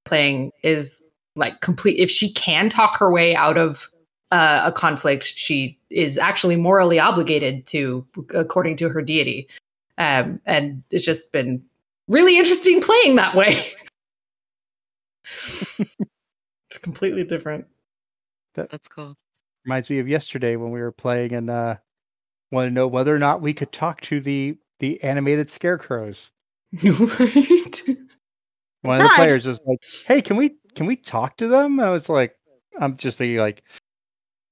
playing is like complete. If she can talk her way out of uh, a conflict, she is actually morally obligated to, according to her deity. Um, and it's just been really interesting playing that way. <laughs> it's completely different. That's cool. Reminds me of yesterday when we were playing and uh, wanted to know whether or not we could talk to the the animated scarecrows. <laughs> right? One of the players was like, "Hey, can we can we talk to them?" I was like, "I'm just thinking like,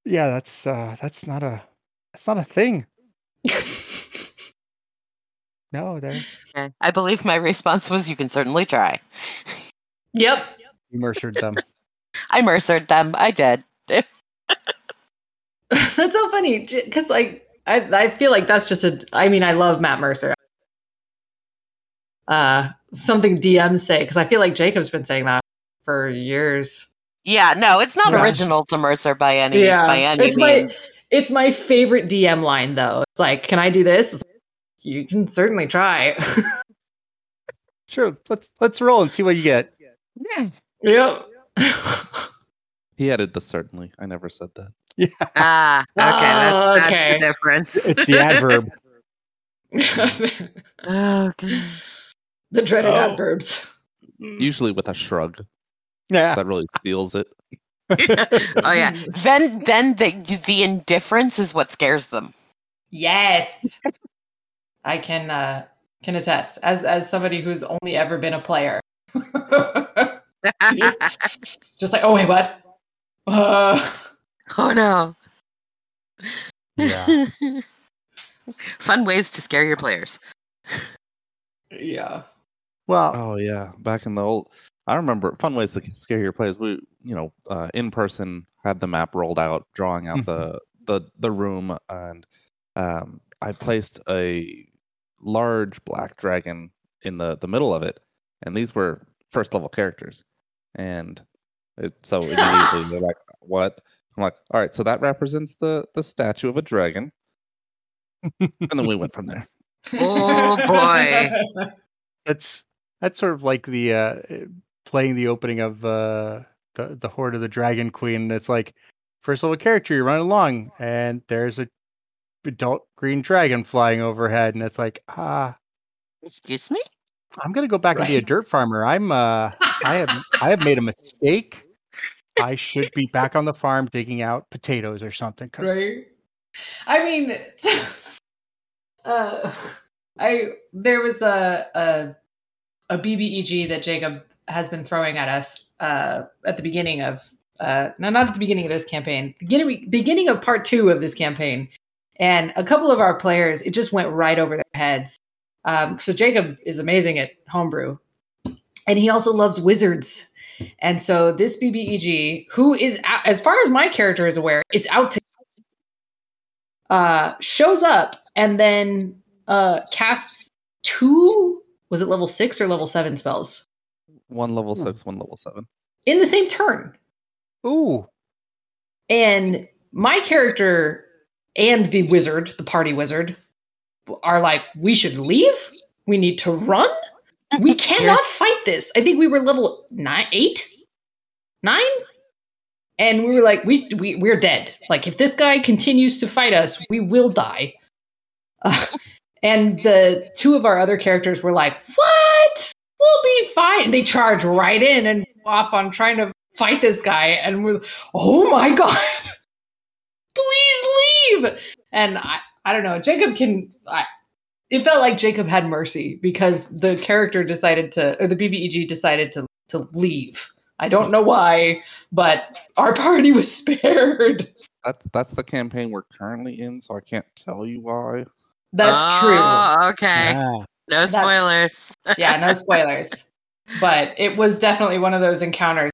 yeah, that's uh, that's not a that's not a thing. <laughs> No, they're I believe my response was, "You can certainly try." yep. you Mercered them. <laughs> I mercered them. I did. <laughs> That's so funny because, like, I I feel like that's just a. I mean, I love Matt Mercer. Uh, something DMs say because I feel like Jacob's been saying that for years. Yeah, no, it's not Yeah. original to Mercer by any Yeah, by any it's my- means. It's my favorite DM line though. It's like, "Can I do this?" Like, you can certainly try. <laughs> Sure, let's let's roll and see what you get. Yeah. yep. <laughs> He added the certainly. I never said that. Ah, okay, Oh, that's okay. the difference. It's the adverb. <laughs> <laughs> oh goodness. the dreaded Oh. adverbs. Usually with a shrug. Yeah. That really seals it. <laughs> oh yeah. Then then the the indifference is what scares them. Yes. I can uh can attest as as somebody who's only ever been a player. Just like, oh wait, what? Uh, <laughs> oh no. Yeah. <laughs> Fun ways to scare your players. yeah. Well, Oh yeah, back in the old. I remember fun ways to scare your players. We, you know, uh, in person had the map rolled out, drawing out the <laughs> the the room, and um, I placed a large black dragon in the the middle of it, and these were first level characters, and it, so immediately they're like, "What?" I'm like, "All right, so that represents the the statue of a dragon," and then we went from there. Oh, boy. <laughs> that's that's sort of like the uh playing the opening of uh the the hoard of the dragon queen and it's like first level character you run along and there's a adult green dragon flying overhead and it's like ah Excuse me? i'm gonna go back and be a dirt farmer i'm uh i have i have made a mistake i should be back on the farm digging out potatoes or something 'cause- right? I mean <laughs> uh i there was a a a bbeg that jacob has been throwing at us uh at the beginning of uh no not at the beginning of this campaign beginning beginning of part two of this campaign. And a couple of our players it just went right over their heads. Um so jacob is amazing at homebrew. And he also loves wizards and so this bbeg who is out, as far as my character is aware is out to uh, shows up and then uh, casts two. Was it level six or level seven spells One level Hmm. six, one level seven. in the same turn? ooh And my character and the wizard, the party wizard, are like, we should leave. We need to run. We <laughs> cannot fight this. I think we were level nine, eight, nine, and we were like, we we we're dead. Like if this guy continues to fight us, we will die. Uh, <laughs> and the two of our other characters were like, what? We'll be fine. They charge right in and off on trying to fight this guy, and we're, oh my <laughs> god, please leave. And I I don't know. Jacob can. I, it felt like Jacob had mercy because the character decided to, or the BBEG decided to to leave. I don't know why, but our party was <laughs> spared. That's that's the campaign we're currently in, so I can't tell you why. That's ah, true. Oh, okay. yeah. No spoilers. true. <laughs> Yeah, no spoilers. but it was definitely one of those encounters.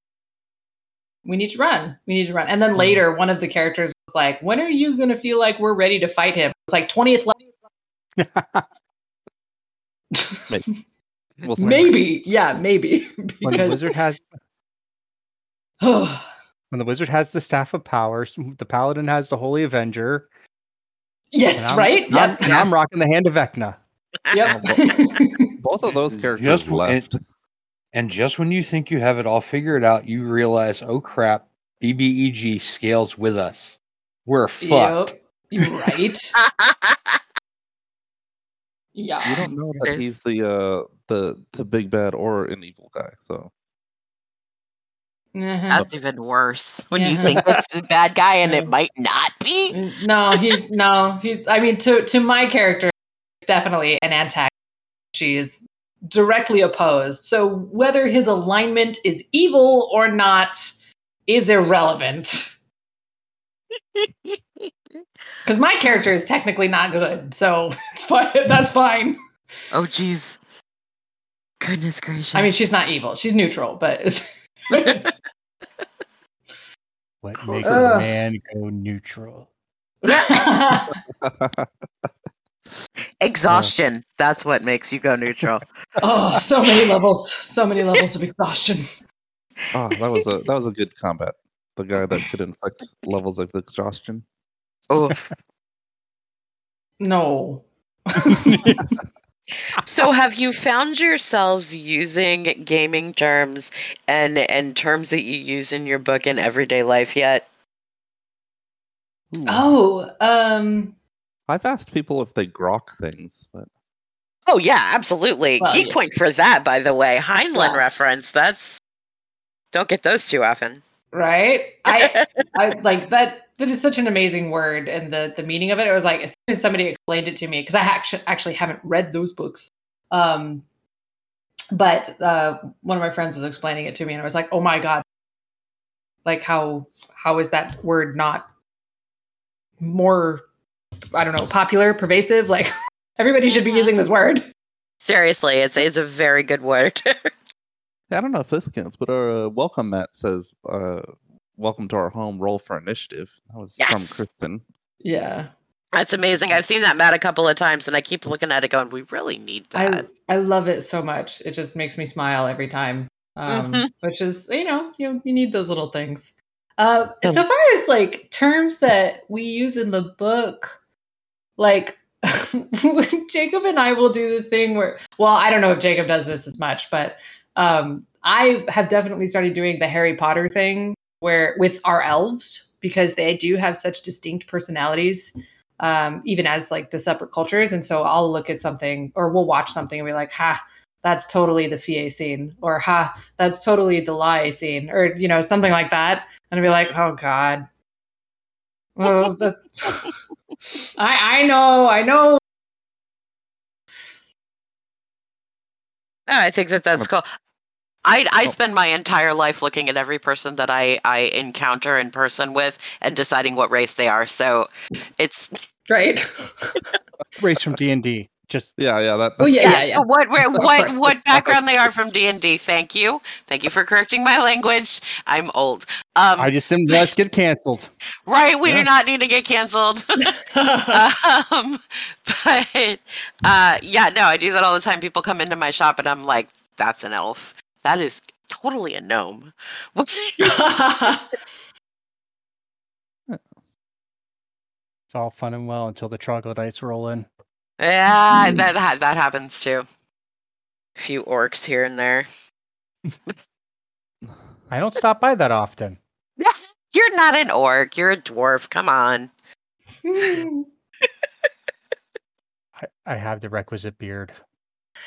We need to run. We need to run. And then mm. later, one of the characters was like, "When are you going to feel like we're ready to fight him?" It's like twentieth level. We'll see. maybe, yeah, maybe <laughs> when the because wizard has <sighs> when the wizard has the staff of powers the paladin has the holy avenger yes, I'm- right? and I'm, Yep. and I'm rocking the hand of Vecna. Yep. <laughs> Both of those characters Just left. And just when you think you have it all figured out, you realize, oh crap, BBEG scales with us. We're fucked. Yep. You're right. <laughs> Yeah. You don't know that This- he's the uh the the big bad or an evil guy. So Mhm. That's even worse. When you Yeah. think it's a bad guy and Yeah. it might not be. Mm, No, he's no, he's. I mean, to to my character, it's definitely an antagonist. She is directly opposed. So whether his alignment is evil or not is irrelevant. <laughs> Because my character is technically not good, so <laughs> it's fine. That's fine. Oh, jeez. Goodness gracious. I mean, she's not evil; she's neutral. But <laughs> What Cool. makes Ugh. a man go neutral? <laughs> exhaustion. That's what makes you go neutral. oh, so many levels, so many levels of exhaustion. Oh, that was a that was a good combat. The guy that could inflict levels of exhaustion. Oh. No. <laughs> So have you found yourselves using gaming terms and and terms that you use in your book in everyday life yet? Ooh. Oh, um, I've asked people if they grok things, but Oh yeah, absolutely. Well, Geek yeah. point for that, by the way. Heinlein Yeah. reference. That's don't get those too often. Right? I <laughs> I like that. That is such an amazing word, and the the meaning of it. It was like as soon as somebody explained it to me, because I actually actually haven't read those books. Um, but uh, one of my friends was explaining it to me, and I was like, "Oh my god! Like how how is that word not more? I don't know, popular, pervasive? Like <laughs> everybody should be using this word." Seriously, it's it's a very good word. <laughs> Yeah, I don't know if this counts, but our uh, welcome mat says, uh, "Welcome to our home. Roll for initiative." That was Yes. from Christen. Yeah, That's amazing. I've seen that mat a couple of times and I keep looking at it going, we really need that. I I love it so much. It just makes me smile every time. Um, Mhm. Which is, you know, you you need those little things. Uh, Um, so far as like terms that we use in the book, like <laughs> Jacob and I will do this thing where, well, I don't know if Jacob does this as much, but um, I have definitely started doing the Harry Potter thing where with our elves because they do have such distinct personalities um, even as like the separate cultures. And so I'll look at something or we'll watch something and be like, ha, that's totally the Fie scene, or ha, that's totally the lie scene, or you know, something like that. And I'll be like, oh God. <laughs> Oh, <laughs> I I know, I know. I think that that's cool. I I spend my entire life looking at every person that I I encounter in person with and deciding what race they are. So it's Right. Race from D and D. Just Yeah, yeah, that. oh yeah, yeah, yeah, yeah. what where, what what background they are from D and D. Thank you, thank you for correcting my language. I'm old. Um, I just said let's get canceled. <laughs> right, we Yeah. do not need to get canceled. <laughs> um, <laughs> but uh, yeah, no, I do that all the time. People come into my shop and I'm like, "That's an elf. That is totally a gnome." It's all fun and well until the troglodytes roll in. Yeah, <laughs> that that that happens too. A few orcs here and there. I don't stop by that often. <laughs> You're not an orc. You're a dwarf. Come on. <laughs> I, I have the requisite beard.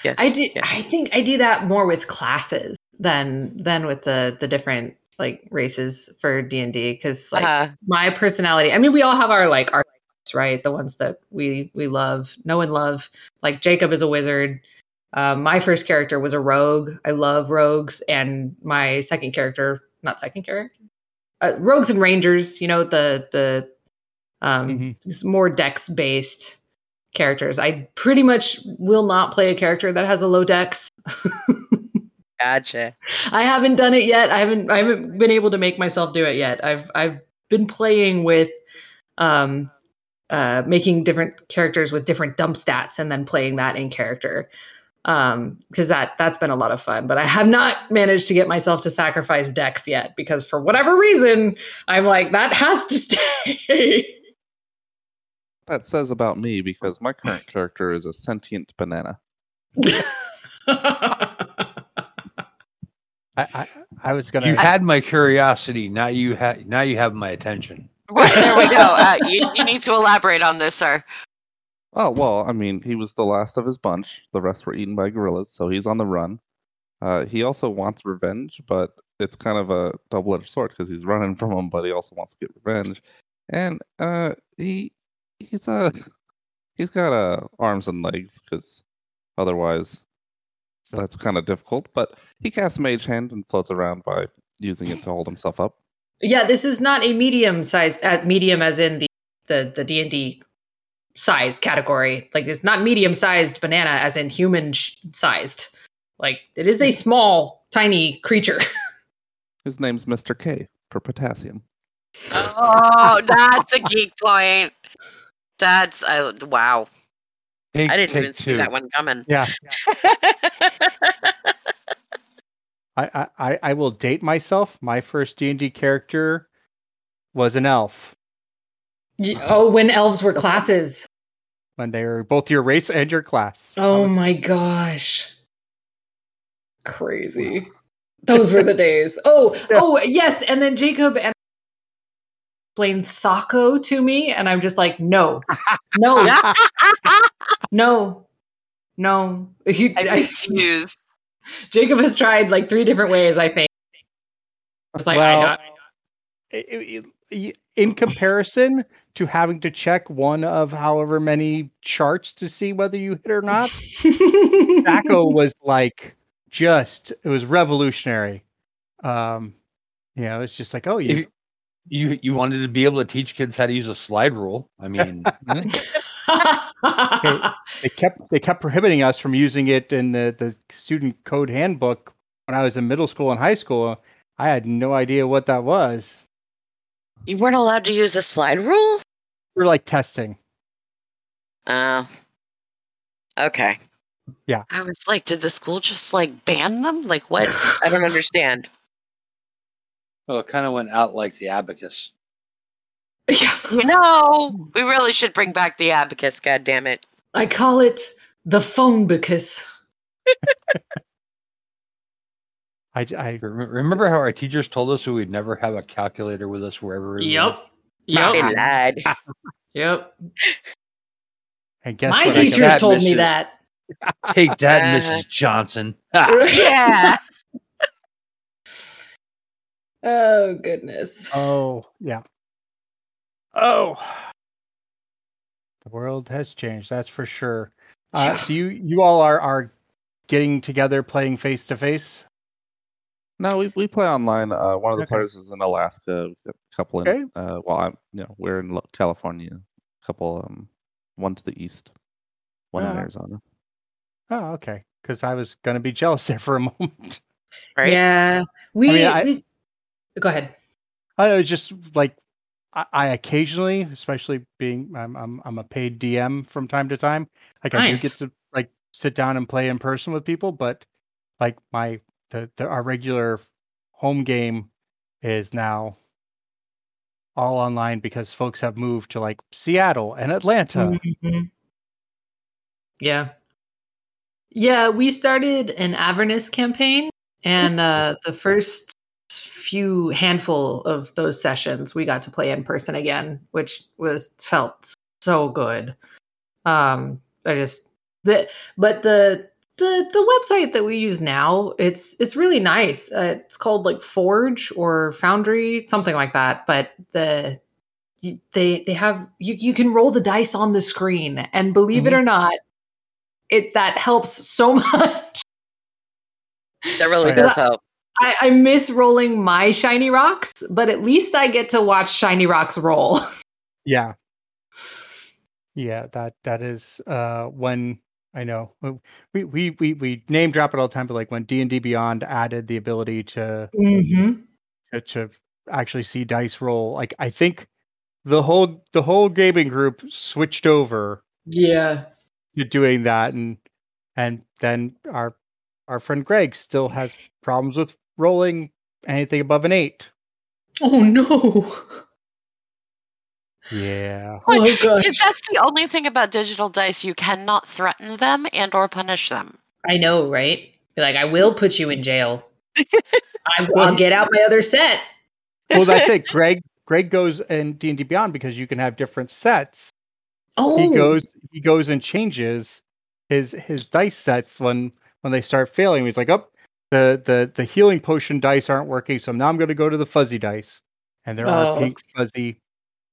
Yes, I do. yeah. I think I do that more with classes than than with the the different like races for D and D because like Uh, my personality. I mean, we all have our like archetypes, right? The ones that we we love, know and love. Like Jacob is a wizard. Um, my first character was a rogue. I love rogues, and my second character, not second character, uh, rogues and rangers. You know the the um, Mhm. more dex based characters. I pretty much will not play a character that has a low dex. <laughs> gotcha. I haven't done it yet. I haven't I haven't been able to make myself do it yet. I've I've been playing with um uh making different characters with different dump stats and then playing that in character. Um because that that's been a lot of fun, but I have not managed to get myself to sacrifice dex yet because for whatever reason I'm like that has to <laughs> stay. that says about me because my current character is a sentient banana. <laughs> I, I, I was gonna. You had my curiosity. Now you have now you have my attention. Right, there we go. Uh, <laughs> you, you need to elaborate on this, sir. Oh well, I mean, he was the last of his bunch. The rest were eaten by gorillas, so he's on the run. Uh, he also wants revenge, but it's kind of a double-edged sword because he's running from him, but he also wants to get revenge. And uh, he he's uh <laughs> he's got uh arms and legs because otherwise that's kind of difficult. But he casts Mage Hand and floats around by using it to hold himself up. Yeah, this is not a medium sized at uh, medium as in the the the D and D size category. Like it's not medium sized banana as in human sized. Like it is a small, tiny creature. <laughs> His name's Mr. K for potassium. Oh, <laughs> that's a geek point. That's I wow. Take, I didn't take even see that one coming. Yeah. I, <laughs> I- I I will date myself. My first D and D character was an elf uh-huh. oh, when elves were classes. when they were both your race and your class. Oh was- my gosh. Crazy. Those were the <laughs> days. Oh, oh yes. And then Jacob and explained THAC0 to me, and I'm just like, no, no, <laughs> no, no. He, I'm confused. <laughs> Jacob has tried like three different ways, I think. I was like, Well, I it- it- it- in comparison to having to check one of however many charts to see whether you hit or not, <laughs> don't. Was like just it was revolutionary. Um, you know, it's just like, oh, you If you you wanted to be able to teach kids how to use a slide rule. I mean, <laughs> <laughs> they kept they kept prohibiting us from using it in the the student code handbook when I was in middle school and high school. I had no idea what that was. You weren't allowed to use a slide rule? We are like testing. Oh. okay. Yeah. I was like, did the school just like ban them? Like what? I don't <laughs> understand. well, it kind of went out like the abacus. Yeah. You know, we really should bring back the abacus, god damn it. I call it the phone bicus. I, I Remember how our teachers told us we would never have a calculator with us wherever we Yep. Yep. They lied. Yep. and guess My what? I teachers That told me Mrs. that. Take that, Uh, Mrs. Johnson. <laughs> Yeah. <laughs> Oh goodness. Oh, yeah. Oh. The world has changed, that's for sure. Uh, so you you all are are getting together playing face to face. No, we, we play online. Uh, one of the Okay. players is in Alaska. A couple in. Okay. Uh, well, I'm you know we're in California. A couple um, one to the east, one in Ah. Arizona. Oh, okay. Because I was gonna be <laughs> jealous there for a moment. Right? Yeah. We, mean, I- we go ahead. I was just like I, I occasionally, especially being I'm, I'm I'm a paid DM from time to time. Like I do get to like sit down and play in person with people, but like my the, the our regular home game is now all online because folks have moved to like Seattle and Atlanta. Mhm. Yeah. Yeah, we started an Avernus campaign, and uh, the first few handful of those sessions we got to play in person again, which was felt so good. Um, I just the but the the the website that we use now it's it's really nice. Uh, it's called like Forge or Foundry, something like that. But the they they have you you can roll the dice on the screen and believe it or not it that helps so <laughs> much That really does help. I, I miss rolling my shiny rocks but at least i get to watch shiny rocks roll <laughs> Yeah. Yeah, that that is uh when I know we we we we name drop it all the time, but like when D and D Beyond added the ability to mm-hmm. to, to actually see dice roll, like I think the whole the whole gaming group switched over yeah to doing that, and and then our our friend Greg still has problems with rolling anything above an eight. oh no Yeah. oh If gosh That's the only thing about digital dice. You cannot threaten them and or punish them. i know right Be like i will put you in jail <laughs> I, Well, i'll get out my other set Well, that's it. Greg Greg goes in D and D Beyond because you can have different sets. oh he goes he goes and changes his his dice sets when when they start failing. He's like, oh, the the the healing potion dice aren't working, so now I'm going to go to the fuzzy dice, and there are Oh. pink fuzzy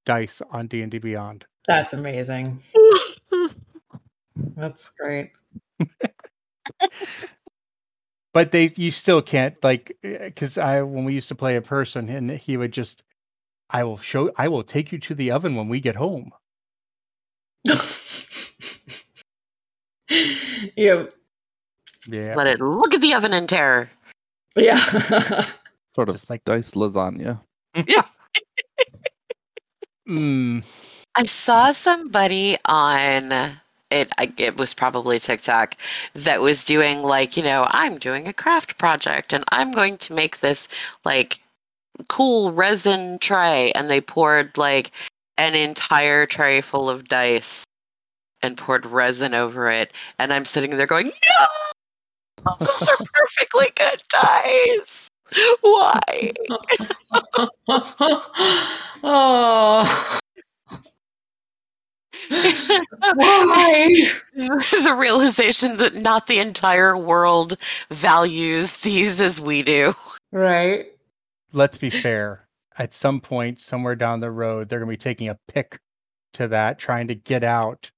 dice on D and D Beyond. That's amazing. <laughs> That's great. But they, you still can't like, eh, because I when we used to play in person, and he would just, I will show, I will take you to the oven when we get home. <laughs> yeah. Yeah, Let it look at the oven in terror. Yeah. <laughs> Sort of just like dice lasagna. <laughs> mm, I saw somebody on it. I, it was probably TikTok that was doing like you know I'm doing a craft project and I'm going to make this like cool resin tray, and they poured like an entire tray full of dice and poured resin over it, and I'm sitting there going, no, those are perfectly good dice. Why? oh. <laughs> Why? the realization that not the entire world values these as we do. Right. let's be fair. At some point, somewhere down the road, they're going to be taking a pick to that, trying to get out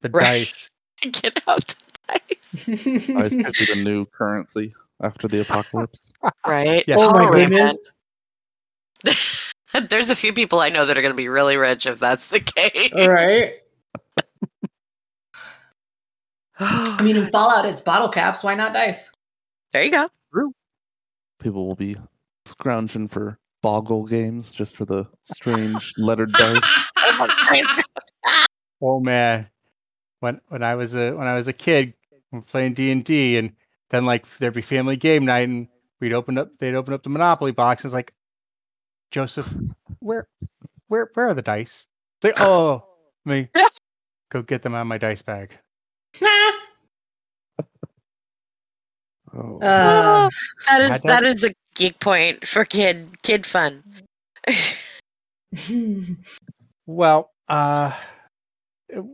the Right. dice. <laughs> Get out the dice. Dice could be the new currency after the apocalypse. Right? Yes. oh my Totally, goodness. <laughs> There's a few people I know that are going to be really rich if that's the case. Right. <sighs> I mean, in Fallout, it's bottle caps. Why not dice? there you go. People will be scrounging for boggle games just for the strange <laughs> lettered dice. <laughs> Oh man, when when I was a when I was a kid, we were playing D and D, and then like there'd be family game night, and we'd open up they'd open up the Monopoly box. and It's like, Joseph, where where where are the dice? It's like, oh, me, go get them out of my dice bag. <laughs> Oh, Uh, that is Had that that- is a geek point for kid kid fun. <laughs> Well, uh,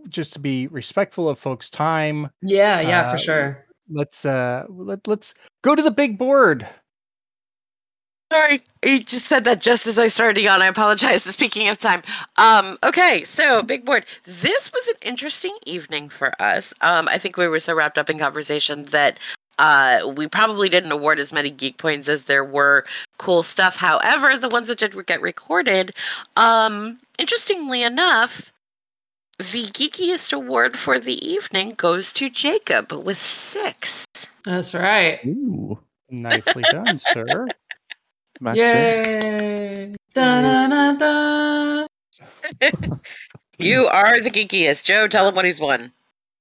just to be respectful of folks' time, yeah, yeah, Uh, for sure. let's uh let let's go to the big board. Sorry, you just said that just as I started to yawn. I apologize. Speaking of time, um, okay, so big board. This was an interesting evening for us. Um, I think we were so wrapped up in conversation that uh, we probably didn't award as many geek points as there were cool stuff. However, the ones that did get recorded, um, interestingly enough, the geekiest award for the evening goes to Jacob with six. That's right. Ooh, <laughs> Nicely done, sir. matched. Yay. Da, da, da, da. You are the geekiest. Joe, tell him what he's won.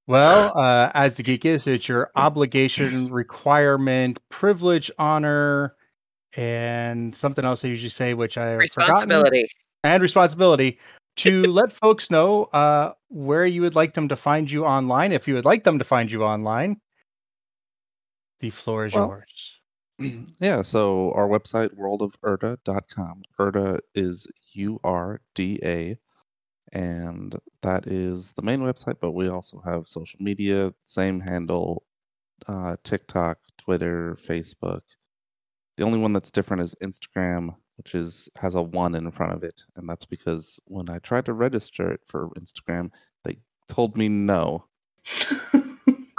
Well, uh, as the geek is, it's your obligation, requirement, privilege, honor, and something else I usually say, which I have forgotten. Responsibility. and responsibility to let folks know uh, where you would like them to find you online. If you would like them to find you online, the floor is Well, yours. <clears throat> Yeah, so our website, worldofurda.com. Urda is U R D A, and that is the main website, but we also have social media, same handle, uh, TikTok, Twitter, Facebook. The only one that's different is Instagram, which is has a one in front of it, and that's because when I tried to register it for Instagram, they told me no,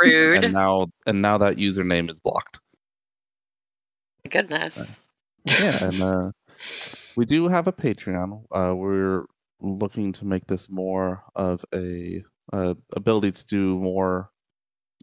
Rude. and now and now that username is blocked. Goodness. yeah, and uh, we do have a Patreon. Uh, we're looking to make this more of a uh, ability to do more.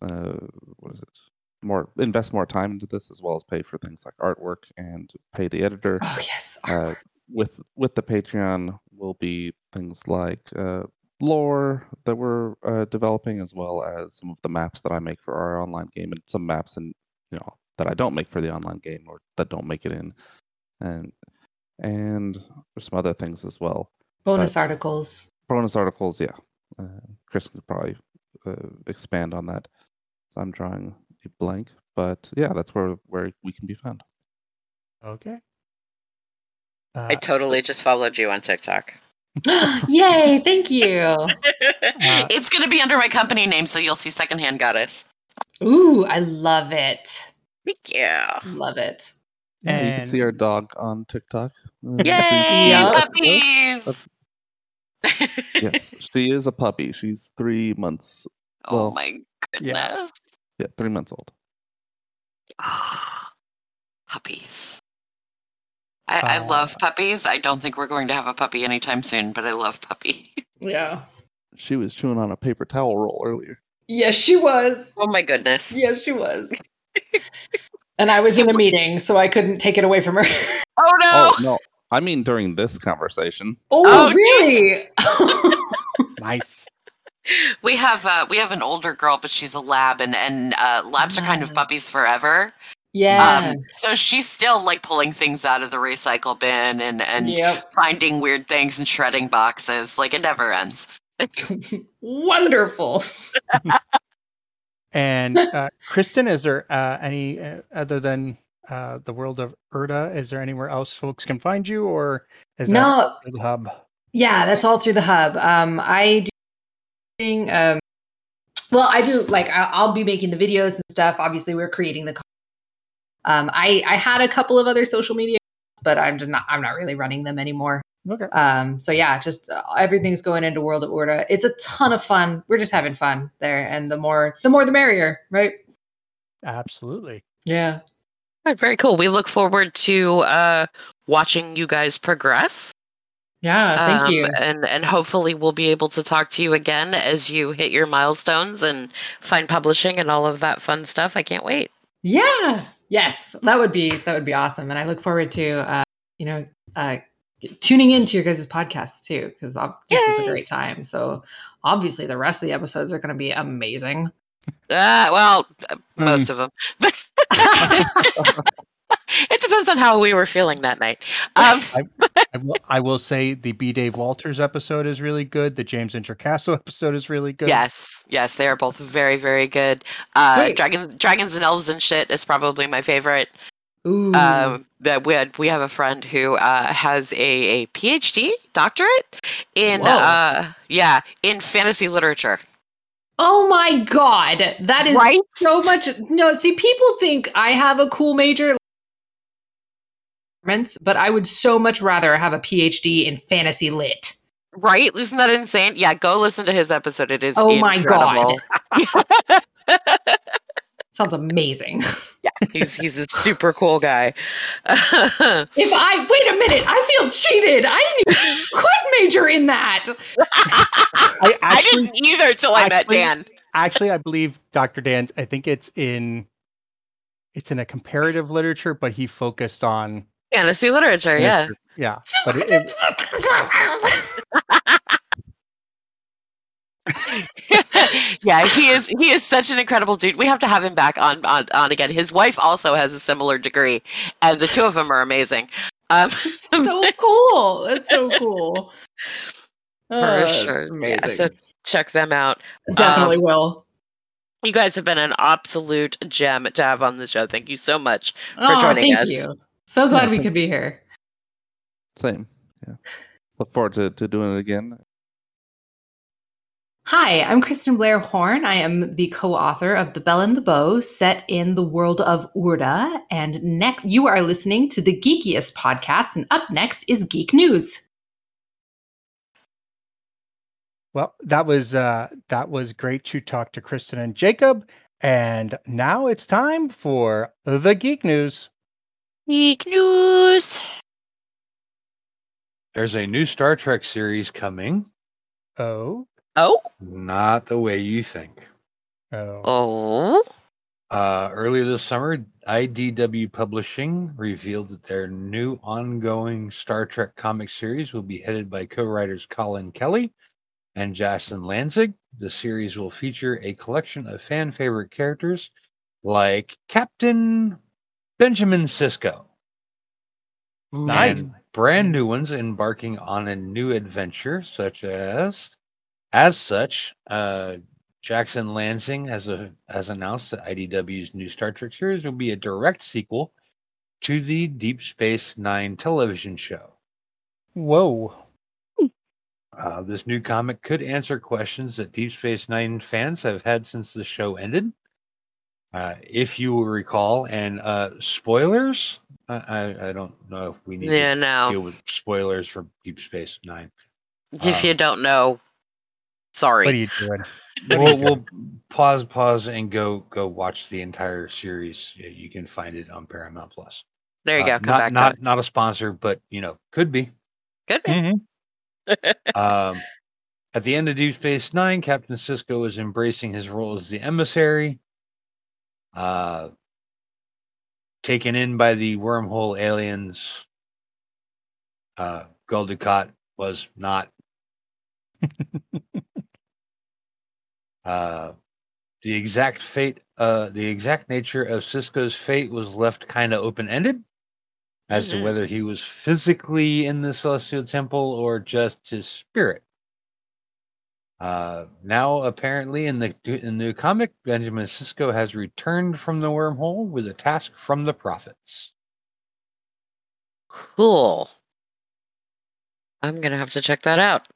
Uh, what is it? More invest more time into this, as well as pay for things like artwork and pay the editor. oh, yes. Uh, with with the Patreon will be things like uh, lore that we're uh, developing, as well as some of the maps that I make for our online game, and some maps and you know that I don't make for the online game or that don't make it in, and and there's some other things as well. Bonus that's- articles. Bonus articles, yeah. Uh, Chris could probably uh, expand on that. So I'm drawing a blank, but yeah, that's where where we can be found. Okay. I Uh, totally just followed you on TikTok. <gasps> Yay, thank you. <laughs> it's going to be under my company name, so you'll see Secondhand Goddess. Ooh, I love it. Thank you. Love it. Yeah, you can see our dog on TikTok. Uh, <laughs> Yay, puppies! yes, she is a puppy. She's three months. oh Well, my goodness. Yeah, three months old. <sighs> puppies. I, I love Uh, puppies. I don't think we're going to have a puppy anytime soon, but I love puppy. <laughs> Yeah. She was chewing on a paper towel roll earlier. Yes, she was. Oh my goodness. Yes, she was. <laughs> and I was in a meeting, so I couldn't take it away from her. <laughs> Oh no! Oh no, I mean during this conversation. Oh, Oh, really? Nice. We have uh, we have an older girl, but she's a lab, and and uh, labs are kind of Ah. puppies forever. yeah. Um, so she's still like pulling things out of the recycle bin and and yep. finding weird things and shredding boxes. Like it never ends. <laughs> Wonderful. And <laughs> uh, Christen, is there uh, any uh, other than uh, the world of Urda? Is there anywhere else folks can find you, or is No, that the hub? Yeah, that's all through the hub. Um, I do, um, well, I do like I- I'll be making the videos and stuff. Obviously, we're creating the. Um, I I had a couple of other social media, but I'm just not. I'm not really running them anymore. Okay. Um, so yeah, just uh, everything's going into World of Urda. It's a ton of fun. We're just having fun there, and the more the more the merrier, right? Absolutely. Yeah. Right, very cool. We look forward to uh, watching you guys progress. Yeah. Thank Um, you. And and hopefully we'll be able to talk to you again as you hit your milestones and find publishing and all of that fun stuff. I can't wait. Yeah. Yes, that would be that would be awesome, and I look forward to uh, you know uh, tuning into your guys' podcast too because this is a great time. So obviously, the rest of the episodes are going to be amazing. Uh, well, Hmm. most of them. <laughs> <laughs> <laughs> it depends on how we were feeling that night. Um, <laughs> I will, I will say the B. Dave Walters episode is really good. The James Introcasso <laughs> episode is really good. yes, yes, they are both very, very good. Uh, Sweet. Dragon, Dragons and Elves and shit is probably my favorite. Ooh, Um, that we had, we have a friend who uh, has a, a PhD doctorate in uh, yeah in fantasy literature. oh my god, that is Right? so much. No, see, people think I have a cool major. But I would so much rather have a PhD in fantasy lit. Right? Isn't that insane? Yeah, go listen to his episode. It is Oh my god. <laughs> Sounds amazing. <laughs> Yeah, he's he's a super cool guy. <laughs> If I wait a minute, I feel cheated. I didn't even could major in that. I I didn't either till I met Dan. actually, I believe Dr. Dan's. I think it's in, it's in a comparative literature, but he focused on Fantasy literature, yeah. yeah. But it, it- <laughs> yeah, he is he is such an incredible dude. We have to have him back on on, on again. His wife also has a similar degree, and the two of them are amazing. Um, so <laughs> cool. That's so cool. for Oh, that's sure. Yeah, amazing. so check them out. Definitely um, will. You guys have been an absolute gem to have on the show. Thank you so much for Aw, joining thank us. You. So glad we could be here. Same. Yeah. Look forward to, to doing it again. Hi, I'm Christen Blair Horn. I am the co-author of The Bell and the Bow, set in the world of Urda. And next, you are listening to the Geekiest podcast. And up next is Geek News. well, that was uh, that was great to talk to Christen and Jacob. And now it's time for the geek news. Geek news. There's a new Star Trek series coming. Oh, Oh, Not the way you think. oh, oh. Uh, earlier this summer, IDW Publishing revealed that their new ongoing Star Trek comic series will be headed by co writers Colin Kelly and Jackson Lanzing. The series will feature a collection of fan favorite characters like Captain Benjamin Sisko nice. and brand new ones embarking on a new adventure, such as, as such, uh, Jackson Lanzing has a has announced that IDW's new Star Trek series will be a direct sequel to the Deep Space Nine television show. Whoa. Uh, this new comic could answer questions that Deep Space Nine fans have had since the show ended. Uh, if you will recall, and uh, spoilers, I, I, I don't know if we need Yeah, to no. deal with spoilers for Deep Space Nine. If you um, don't know, sorry. What are you doing? <laughs> we'll, we'll pause, pause, and go go watch the entire series. You can find it on Paramount Plus. there you Uh, go. Come not back not to not a sponsor, but you know, could be. Good. Mhm. <laughs> Um, at the end of Deep Space Nine, Captain Sisko is embracing his role as the emissary. Uh, taken in by the wormhole aliens. Uh, Gul Dukat was not. <laughs> uh, the exact fate, uh, the exact nature of Sisko's fate was left kind of open ended as Mhm. to whether he was physically in the Celestial Temple or just his spirit. Uh, now, apparently, in the in the comic, Benjamin Sisko has returned from the wormhole with a task from the prophets. Cool. I'm gonna have to check that out.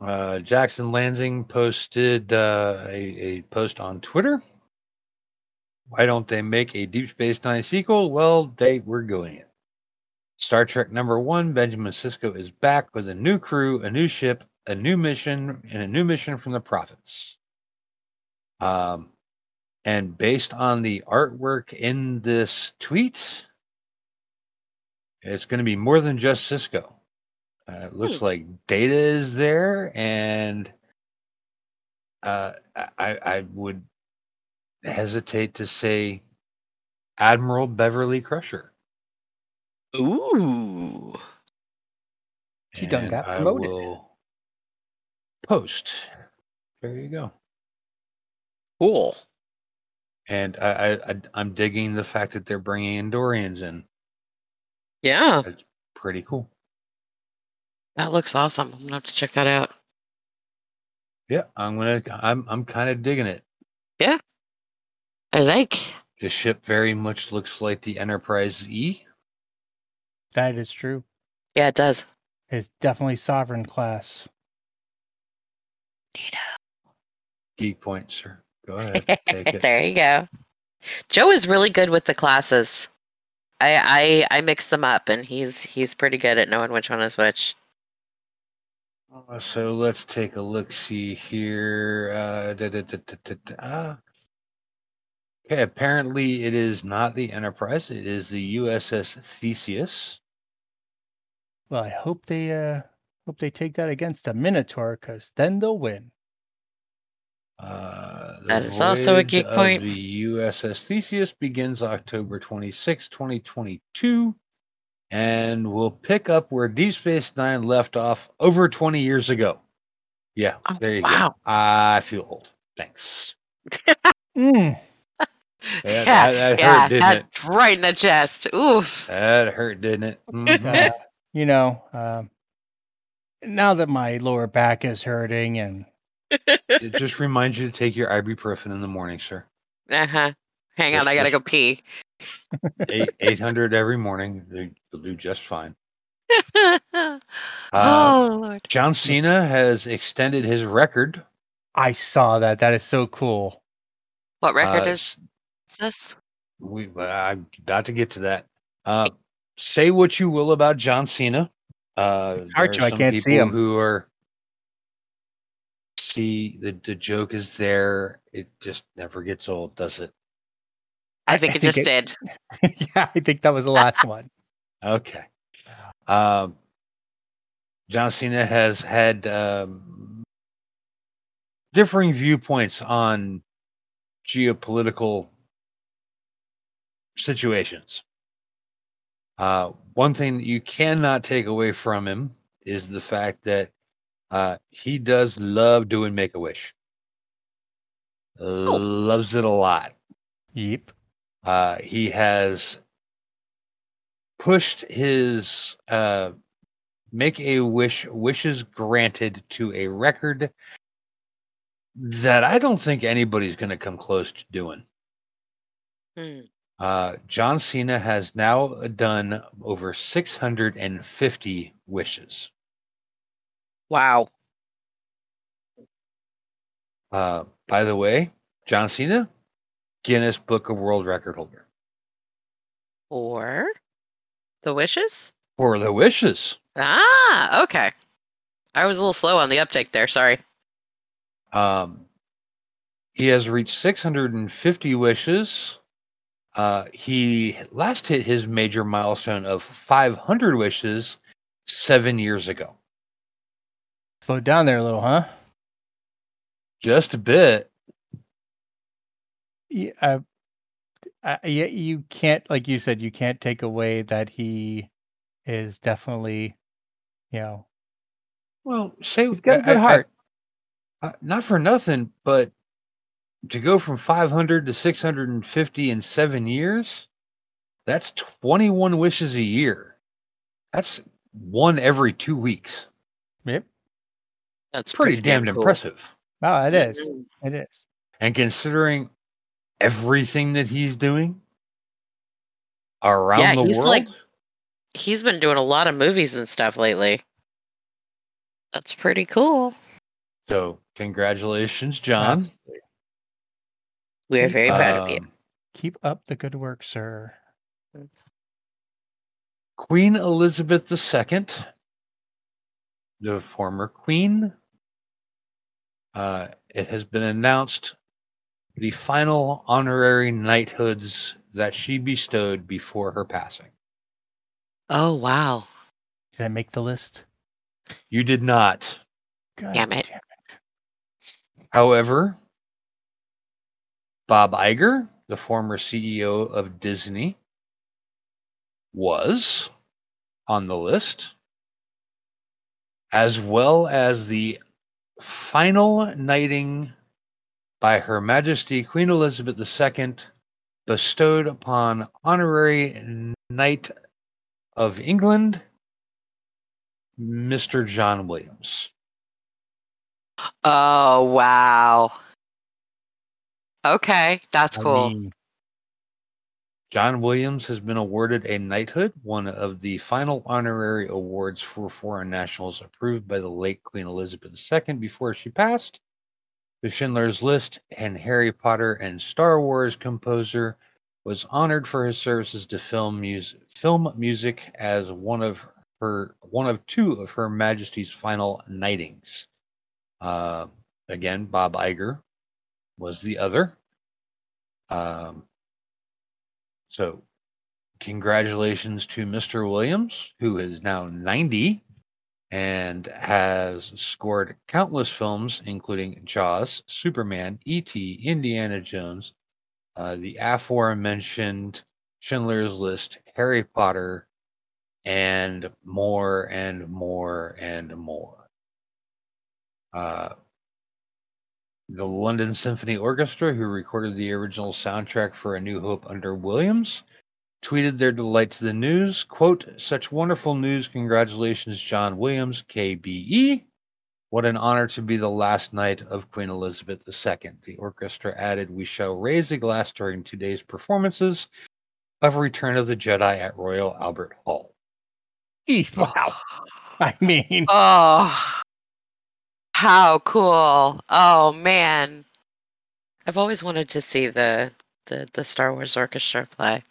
Uh, Jackson Lanzing posted uh, a, a post on Twitter. Why don't they make a Deep Space Nine sequel? Well, they were doing it. Star Trek number one, Benjamin Sisko is back with a new crew, a new ship, a new mission, and a new mission from the prophets. Um, and based on the artwork in this tweet, it's going to be more than just Sisko. Uh, it looks Hmm. like Data is there, and uh, I, I would hesitate to say Admiral Beverly Crusher. Ooh. She done got I promoted. will post. There you go. Cool. And I, I, I I'm digging the fact that they're bringing Andorians in. Yeah, Pretty cool. that looks awesome. I'm gonna have to check that out. Yeah, I'm gonna. I'm I'm kind of digging it. Yeah, I like. The ship very much looks like the Enterprise E. That is true. Yeah, it does. It's definitely sovereign class. Geek point, sir. Go ahead. Take <laughs> it. there you go. Joe is really good with the classes. I I I mix them up, and he's he's pretty good at knowing which one is which. Uh, So let's take a look. See here. Uh, da, da, da, da, da, da, ah. Okay, apparently it is not the Enterprise. It is the USS Theseus. Well, I hope they uh hope they take that against a Minotaur, because then they'll win. Uh, That is also a voyage geek point. The USS Theseus begins October 26, 2022, and will pick up where Deep Space Nine left off over 20 years ago. Yeah, Oh, there you wow. go. I feel old. Thanks. <laughs> Mm, That, Yeah, that, that yeah, hurt, didn't it? right in the chest. Oof. That hurt, didn't it? <laughs> Mhm. uh, you know, um, now that my lower back is hurting and it just reminds you to take your ibuprofen in the morning, sir. Uh huh. Hang Just- on, I gotta go pee. 800 every morning. you- You'll do just fine. <laughs> oh Lord. John Cena has extended his record. I saw that. That is so cool. What record Uh, is this? we I'm about to get to that. Uh, say what you will about John Cena. Uh, It's hard to, I can't see people him. Who are see the the joke is there. It just never gets old, does it? I I- think I it think just it- did. <laughs> yeah, I think that was the last one. <laughs> Okay. Um, John Cena has had um, differing viewpoints on geopolitical situations. Uh, one thing that you cannot take away from him is the fact that uh, he does love doing Make a Wish. Loves it a lot. Yep. Uh, he has pushed his uh, make a wish wishes granted to a record that I don't think anybody's going to come close to doing. Hmm. Uh, John Cena has now done over 650 wishes. Wow. Uh, by the way, John Cena, Guinness Book of World Record holder Or the wishes? for the wishes. Ah, okay. I was a little slow on the uptake there. Sorry. Um, he has reached 650 wishes. Uh, he last hit his major milestone of 500 wishes seven years ago. Slowed down there a little, huh? Just a bit. Yeah, uh, uh, yeah, you can't, like you said, you can't take away that he is definitely, you know, Well, say he's got a good I- I- heart. I- not for nothing, but to go from 500 to 650 in seven years, that's 21 wishes a year. That's one every two weeks. Yep. That's Pretty, damn cool. impressive. Oh, it is. It is. And considering everything that he's doing around Yeah, the he's world, like- He's been doing a lot of movies and stuff lately. That's pretty cool. so congratulations, John. Absolutely. We are very proud of you. Um, Keep up the good work, sir. Queen Elizabeth II, the former queen, uh, it has been announced the final honorary knighthoods that she bestowed before her passing. Oh wow. Did I make the list? You did not. God Damn it. However, Bob Iger, the former CEO of Disney, was on the list, as well as the final knighting by Her Majesty Queen Elizabeth II, bestowed upon honorary Knight of England, Mr. John Williams. Oh wow. Okay, that's I cool. mean, John Williams has been awarded a knighthood, one of the final honorary awards for foreign nationals approved by the late Queen Elizabeth II before she passed. The Schindler's List and Harry Potter and Star Wars composer was honored for his services to film music, film music as one of her one of two of Her Majesty's final knightings. Uh, again, Bob Iger was the other. Um, so, congratulations to Mr. Williams, who is now 90 and has scored countless films, including Jaws, Superman, E.T., Indiana Jones, uh, the aforementioned Schindler's List, Harry Potter, and more and more and more. Uh, the London Symphony Orchestra, who recorded the original soundtrack for A New Hope under Williams, tweeted their delight to the news. Quote, such wonderful news. Congratulations, John Williams, KBE. What an honor to be the last knight of Queen Elizabeth II. The orchestra added, We shall raise a glass during today's performances of Return of the Jedi at Royal Albert Hall. eef, <laughs> wow. I mean, Oh, how cool! Oh man, I've always wanted to see the the the Star Wars orchestra play.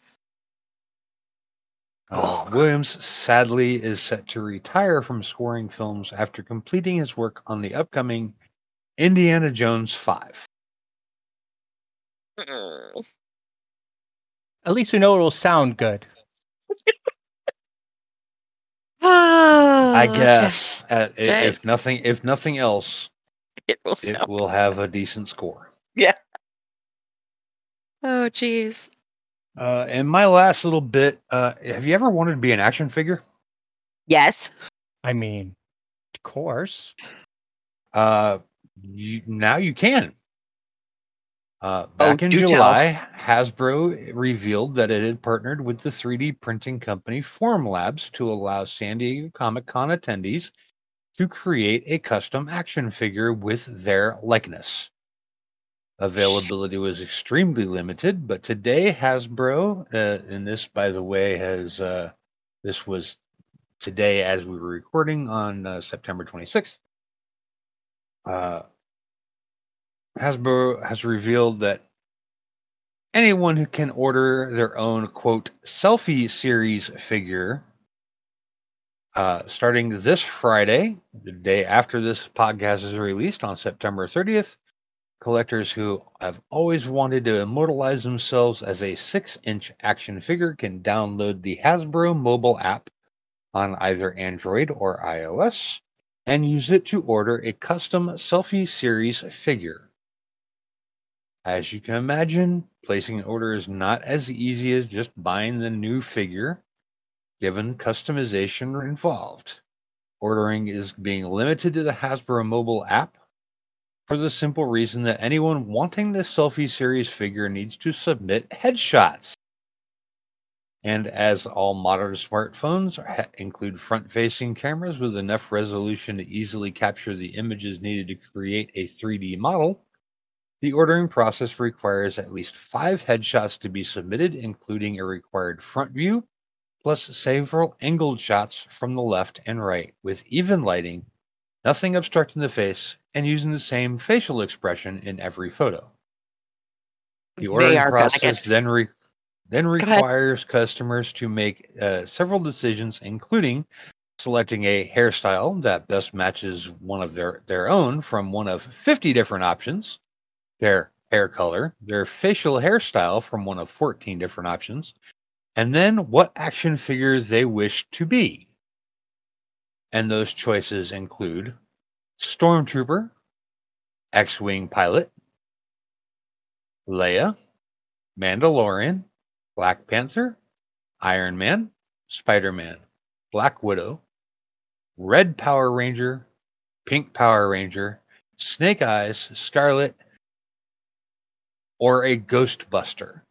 Uh, Oh. Williams sadly is set to retire from scoring films after completing his work on the upcoming Indiana Jones 5. Mm. at least we know it will sound good. <laughs> I Okay. guess at, i- Okay. if nothing if nothing else, it will it will have a decent score. Yeah. Oh, jeez. Uh, and my last little bit, uh, have you ever wanted to be an action figure? Yes. I mean, of course. Uh, you, now you can. Uh, Oh, back in do tell. July, Hasbro revealed that it had partnered with the 3D printing company Formlabs to allow San Diego Comic Con attendees to create a custom action figure with their likeness. Availability was extremely limited, but today Hasbro, uh, and this, by the way, has uh, this was today as we were recording on uh, September 26th. Hasbro has revealed that anyone who can order their own quote selfie series figure uh, starting this Friday, the day after this podcast is released on September 30th. Collectors who have always wanted to immortalize themselves as a six inch action figure can download the Hasbro mobile app on either Android or iOS and use it to order a custom selfie series figure. As you can imagine, placing an order is not as easy as just buying the new figure, given customization involved. Ordering is being limited to the Hasbro mobile app for the simple reason that anyone wanting the selfie series figure needs to submit headshots. And as all modern smartphones include front facing cameras with enough resolution to easily capture the images needed to create a 3D model, the ordering process requires at least five headshots to be submitted, including a required front view, plus several angled shots from the left and right with even lighting, nothing obstructing the face, and using the same facial expression in every photo. The ordering process then re- then requires customers to make uh, several decisions, including selecting a hairstyle that best matches one of their, their own from one of 50 different options, their hair color, their facial hairstyle from one of 14 different options, and then what action figure they wish to be. And those choices include Stormtrooper, X Wing Pilot, Leia, Mandalorian, Black Panther, Iron Man, Spider Man, Black Widow, Red Power Ranger, Pink Power Ranger, Snake Eyes, Scarlett, or a Ghostbuster.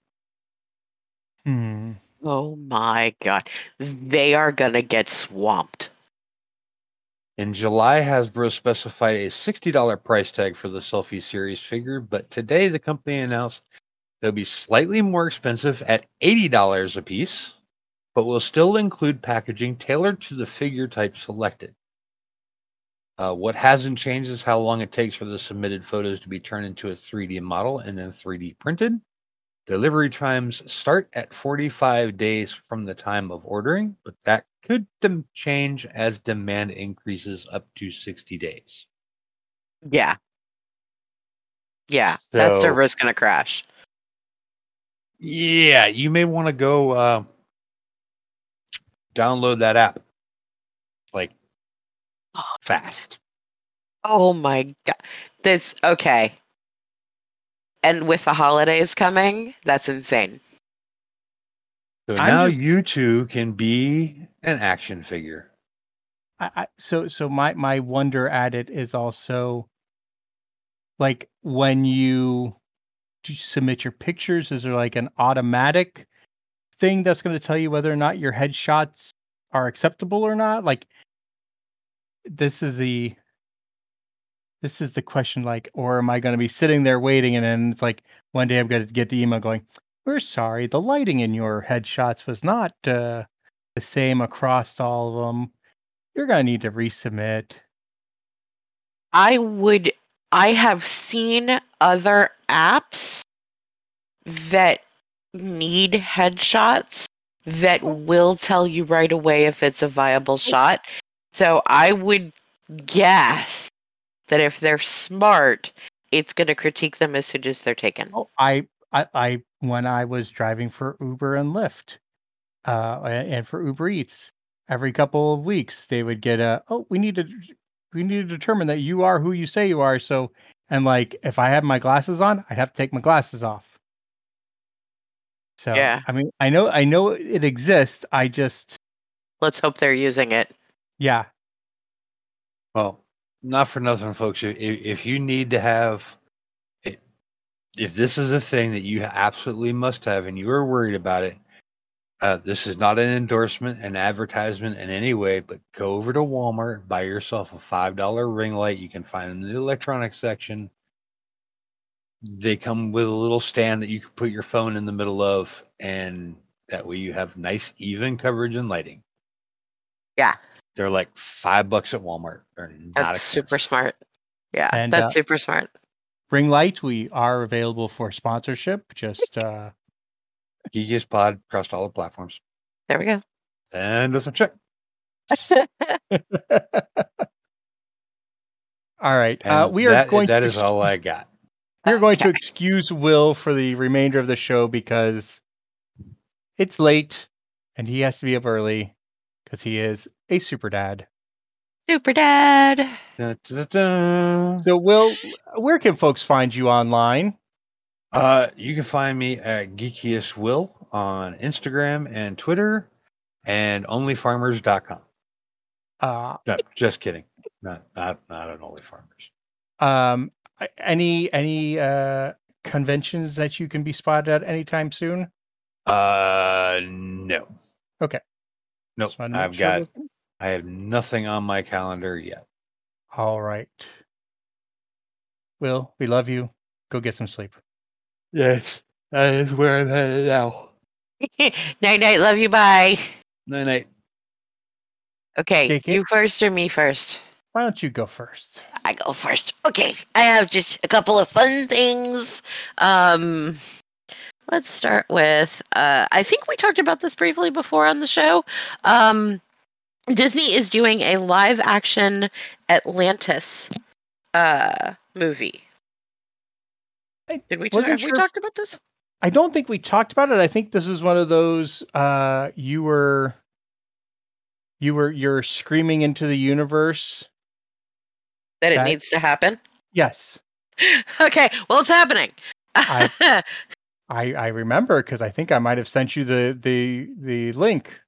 Hmm. Oh my god. They are gonna get swamped. In July, Hasbro specified a $60 price tag for the Selfie Series figure, but today the company announced they'll be slightly more expensive at $80 a piece, but will still include packaging tailored to the figure type selected. Uh, what hasn't changed is how long it takes for the submitted photos to be turned into a 3D model and then 3D printed. Delivery times start at 45 days from the time of ordering, but that could dem- change as demand increases up to 60 days. Yeah. Yeah. that server is gonna crash. Yeah, you may want to go uh, download that app like fast. Oh my god. This okay. And with the holidays coming, that's insane. So I'm now just- you two can be an action figure. I, I, so so my my wonder at it is also like when you do you submit your pictures is there like an automatic thing that's going to tell you whether or not your headshots are acceptable or not like this is the this is the question like or am i going to be sitting there waiting and then it's like one day i'm going to get the email going we're sorry the lighting in your headshots was not uh, the same across all of them you're going to need to resubmit I would I have seen other apps that need headshots that will tell you right away if it's a viable shot. So I would guess that if they're smart, it's going to critique them as soon as they're taken. Oh, I, I, I, when I was driving for Uber and Lyft, uh, and for Uber Eats, every couple of weeks they would get a, oh, we need to, we need to determine that you are who you say you are. So, and like, if I have my glasses on, I'd have to take my glasses off. So, Yeah. I mean, I know, I know it exists. I just, Let's hope they're using it. Yeah, Well, not for nothing, folks. If, if you need to have, if this is a thing that you absolutely must have and you are worried about it, uh, this is not an endorsement, an advertisement in any way, but go over to Walmart, buy yourself a $5 ring light. You can find them in the electronics section. They come with a little stand that you can put your phone in the middle of, and that way you have nice, even coverage and lighting. Yeah. They're like five bucks at Walmart. They're not That's super smart. Yeah, And, that's uh, super smart. Ring Light, we are available for sponsorship. Just uh, Geekiest Pod across all the platforms. There we go. And with some check. <laughs> all right. Uh, we are that, going. that to is all I got. We are going to excuse Will for the remainder of the show because it's late and he has to be up early because he is a super dad. Super Dad. Dun, dun, dun. So, Will, where can folks find you online? Uh, you can find me at Geekiest Will on Instagram and Twitter and onlyfarmers.com. Uh, No, just kidding. Not not not on OnlyFarmers. um, any any uh, conventions that you can be spotted at anytime soon? Uh no. Okay. Nope. Just wanted I've sure got those- I have nothing on my calendar yet. All right. Will, we love you. Go get some sleep. Yes. That is where I'm headed now. <laughs> night night. Love you. Bye. Night night. Okay, JK? you first or me first? Why don't you go first? I go first. Okay, I have just a couple of fun things. Um, let's start with. Uh, I think we talked about this briefly before on the show. Um, Disney is doing a live action Atlantis uh, movie. Did we? have sure we talked about this? I don't think we talked about it. I think this is one of those uh you were you were you're screaming into the universe. That it That- needs to happen. Yes. <laughs> okay, well, it's happening. I- <laughs> I I remember cuz I think I might have sent you the the the link.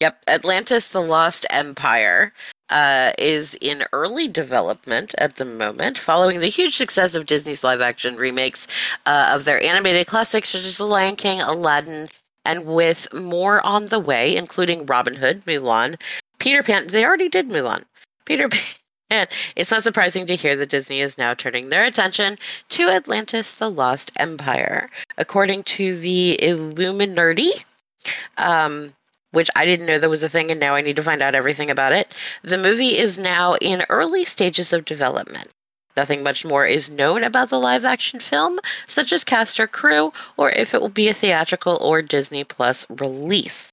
Yep, Atlantis: The Lost Empire uh, is in early development at the moment, following the huge success of Disney's live-action remakes uh, of their animated classics such as The Lion King, Aladdin, and with more on the way, including Robin Hood, Mulan, Peter Pan. They already did Mulan. Peter Pan. It's not surprising to hear that Disney is now turning their attention to Atlantis: The Lost Empire, according to the Illuminerdi. Um, which I didn't know that was a thing, and now I need to find out everything about it. The movie is now in early stages of development. Nothing much more is known about the live action film, such as cast or crew, or if it will be a theatrical or Disney Plus release.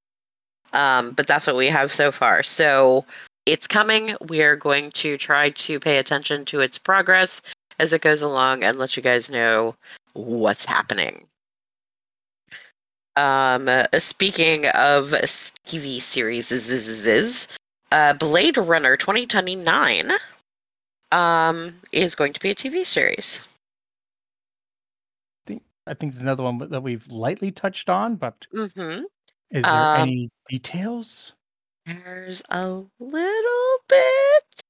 Um, but that's what we have so far. So it's coming. We are going to try to pay attention to its progress as it goes along and let you guys know what's happening. Um, speaking of TV series, is, uh, Blade Runner 2029 um, is going to be a TV series. I think there's another one that we've lightly touched on, but Mm-hmm. is there Um, any details? There's a little bit.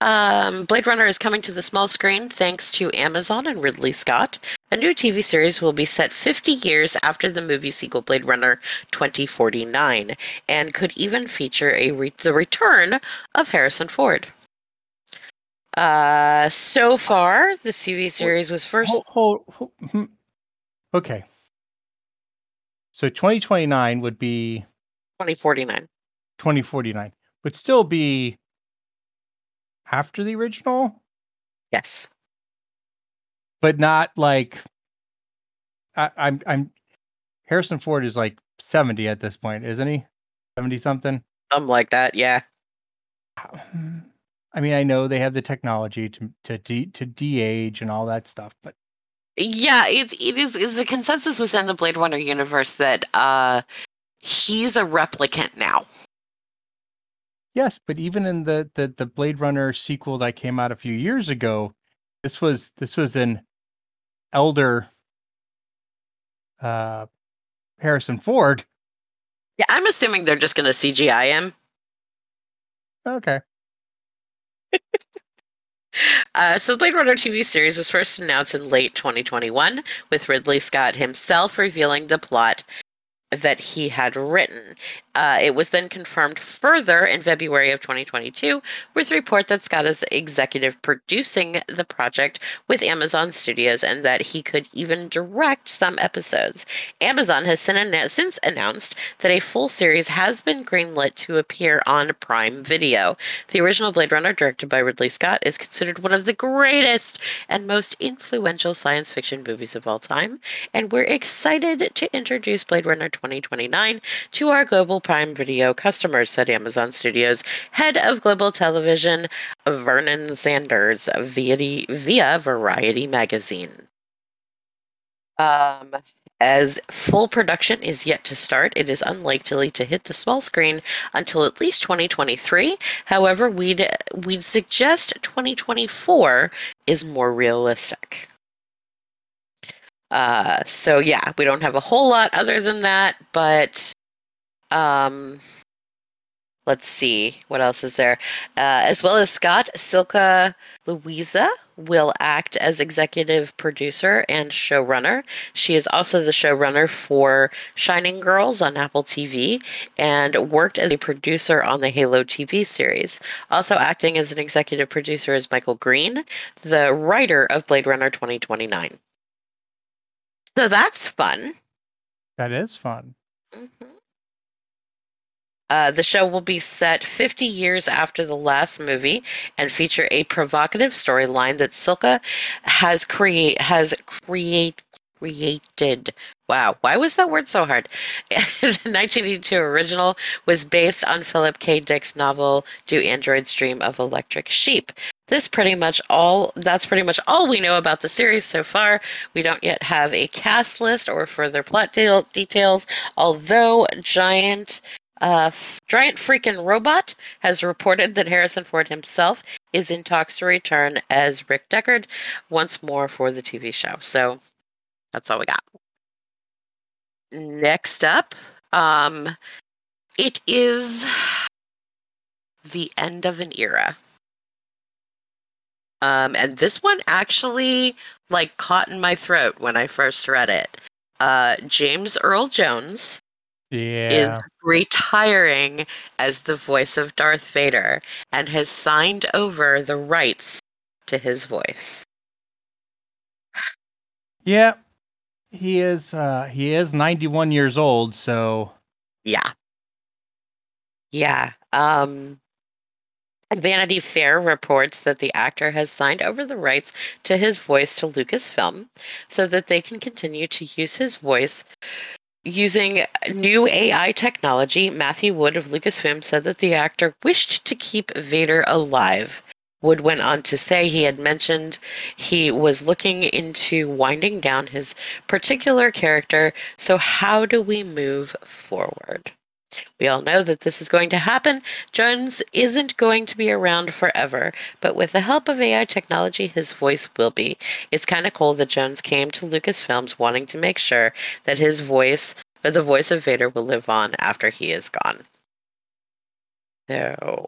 Um, Blade Runner is coming to the small screen thanks to Amazon and Ridley Scott. A new TV series will be set 50 years after the movie sequel Blade Runner 2049 and could even feature a re- the return of Harrison Ford. Uh, so far, the TV series was first. Hold, hold, hold- hmm. Okay. So 2029 would be 2049. 2049, would still be after the original, Yes. but not like I, I'm I'm Harrison Ford is like 70 at this point, isn't he? 70 something. Something like that, yeah. <sighs> I mean, I know they have the technology to to de, to de-age and all that stuff, but Yeah, it's it is is a consensus within the Blade Runner universe that uh he's a replicant now. Yes, but even in the the the Blade Runner sequel that came out a few years ago, this was this was an elder uh Harrison Ford. Yeah, I'm assuming they're just going to CGI him. Okay. <laughs> Uh, so the Blade Runner TV series was first announced in late 2021, with Ridley Scott himself revealing the plot that he had written. Uh, it was then confirmed further in February of 2022 with a report that Scott is executive producing the project with Amazon Studios and that he could even direct some episodes. Amazon has since announced that a full series has been greenlit to appear on Prime Video. The original Blade Runner, directed by Ridley Scott, is considered one of the greatest and most influential science fiction movies of all time, and we're excited to introduce Blade Runner 2029 to our global Prime Video customers, said Amazon Studios head of global television, Vernon Sanders, via, via Variety magazine. Um, as full production is yet to start, it is unlikely to hit the small screen until at least 2023. However, we'd we'd suggest 2024 is more realistic. Uh, so yeah, we don't have a whole lot other than that, but um, let's see what else is there. Uh, as well as Scott, Silka Luisa will act as executive producer and showrunner. She is also the showrunner for Shining Girls on Apple TV and worked as a producer on the Halo TV series. Also acting as an executive producer is Michael Green, the writer of Blade Runner 2029. So that's fun. That is fun. Mm-hmm. Uh, the show will be set 50 years after the last movie and feature a provocative storyline that Silka has create has create created. Wow, why was that word so hard? <laughs> the 1982 original was based on Philip K. Dick's novel "Do Androids Dream of Electric Sheep?" This pretty much all. That's pretty much all we know about the series so far. We don't yet have a cast list or further plot de- details. Although Giant uh, Giant Freaking Robot has reported that Harrison Ford himself is in talks to return as Rick Deckard once more for the TV show. So that's all we got. Next up, um, it is the end of an era. Um, and this one actually like caught in my throat when I first read it. Uh, James Earl Jones yeah. is retiring as the voice of Darth Vader and has signed over the rights to his voice. Yeah. He is uh he is 91 years old, so Yeah. Yeah. Um Vanity Fair reports that the actor has signed over the rights to his voice to Lucasfilm so that they can continue to use his voice Using new AI technology, Matthew Wood of Lucasfilm said that the actor wished to keep Vader alive. Wood went on to say he had mentioned he was looking into winding down his particular character, so how do we move forward? We all know that this is going to happen. Jones isn't going to be around forever, but with the help of AI technology, his voice will be. It's kind of cool that Jones came to Lucasfilms wanting to make sure that his voice, or the voice of Vader, will live on after he is gone. So,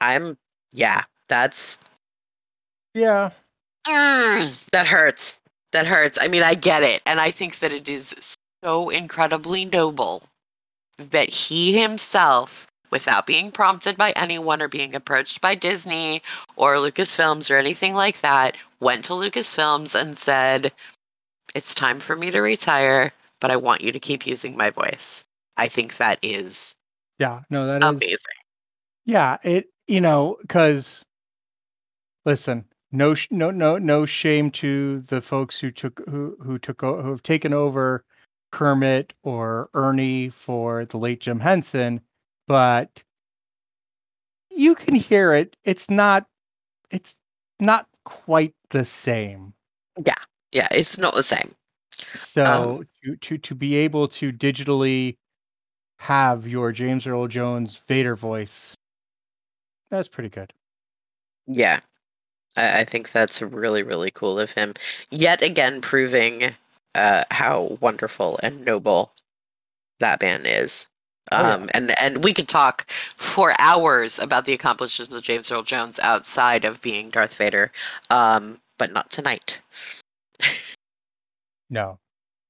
I'm, yeah, that's. Yeah. Mm, that hurts. That hurts. I mean, I get it. And I think that it is so incredibly noble that he himself, without being prompted by anyone or being approached by Disney or Lucasfilms or anything like that, went to Lucasfilms and said, It's time for me to retire, but I want you to keep using my voice. I think that is Yeah, no, that amazing. is Yeah, it you know, cuz listen, no sh- no no no shame to the folks who took who who took who have taken over Kermit or Ernie for the late Jim Henson, but you can hear it. It's not it's not quite the same. Yeah, Yeah, it's not the same. So um, to to to be able to digitally have your James Earl Jones Vader voice, that's pretty good. Yeah. I, I think that's really, really cool of him. Yet again, proving uh, how wonderful and noble that man is. Oh, yeah. Um, and and we could talk for hours about the accomplishments of James Earl Jones outside of being Darth Vader, um, but not tonight. <laughs> No,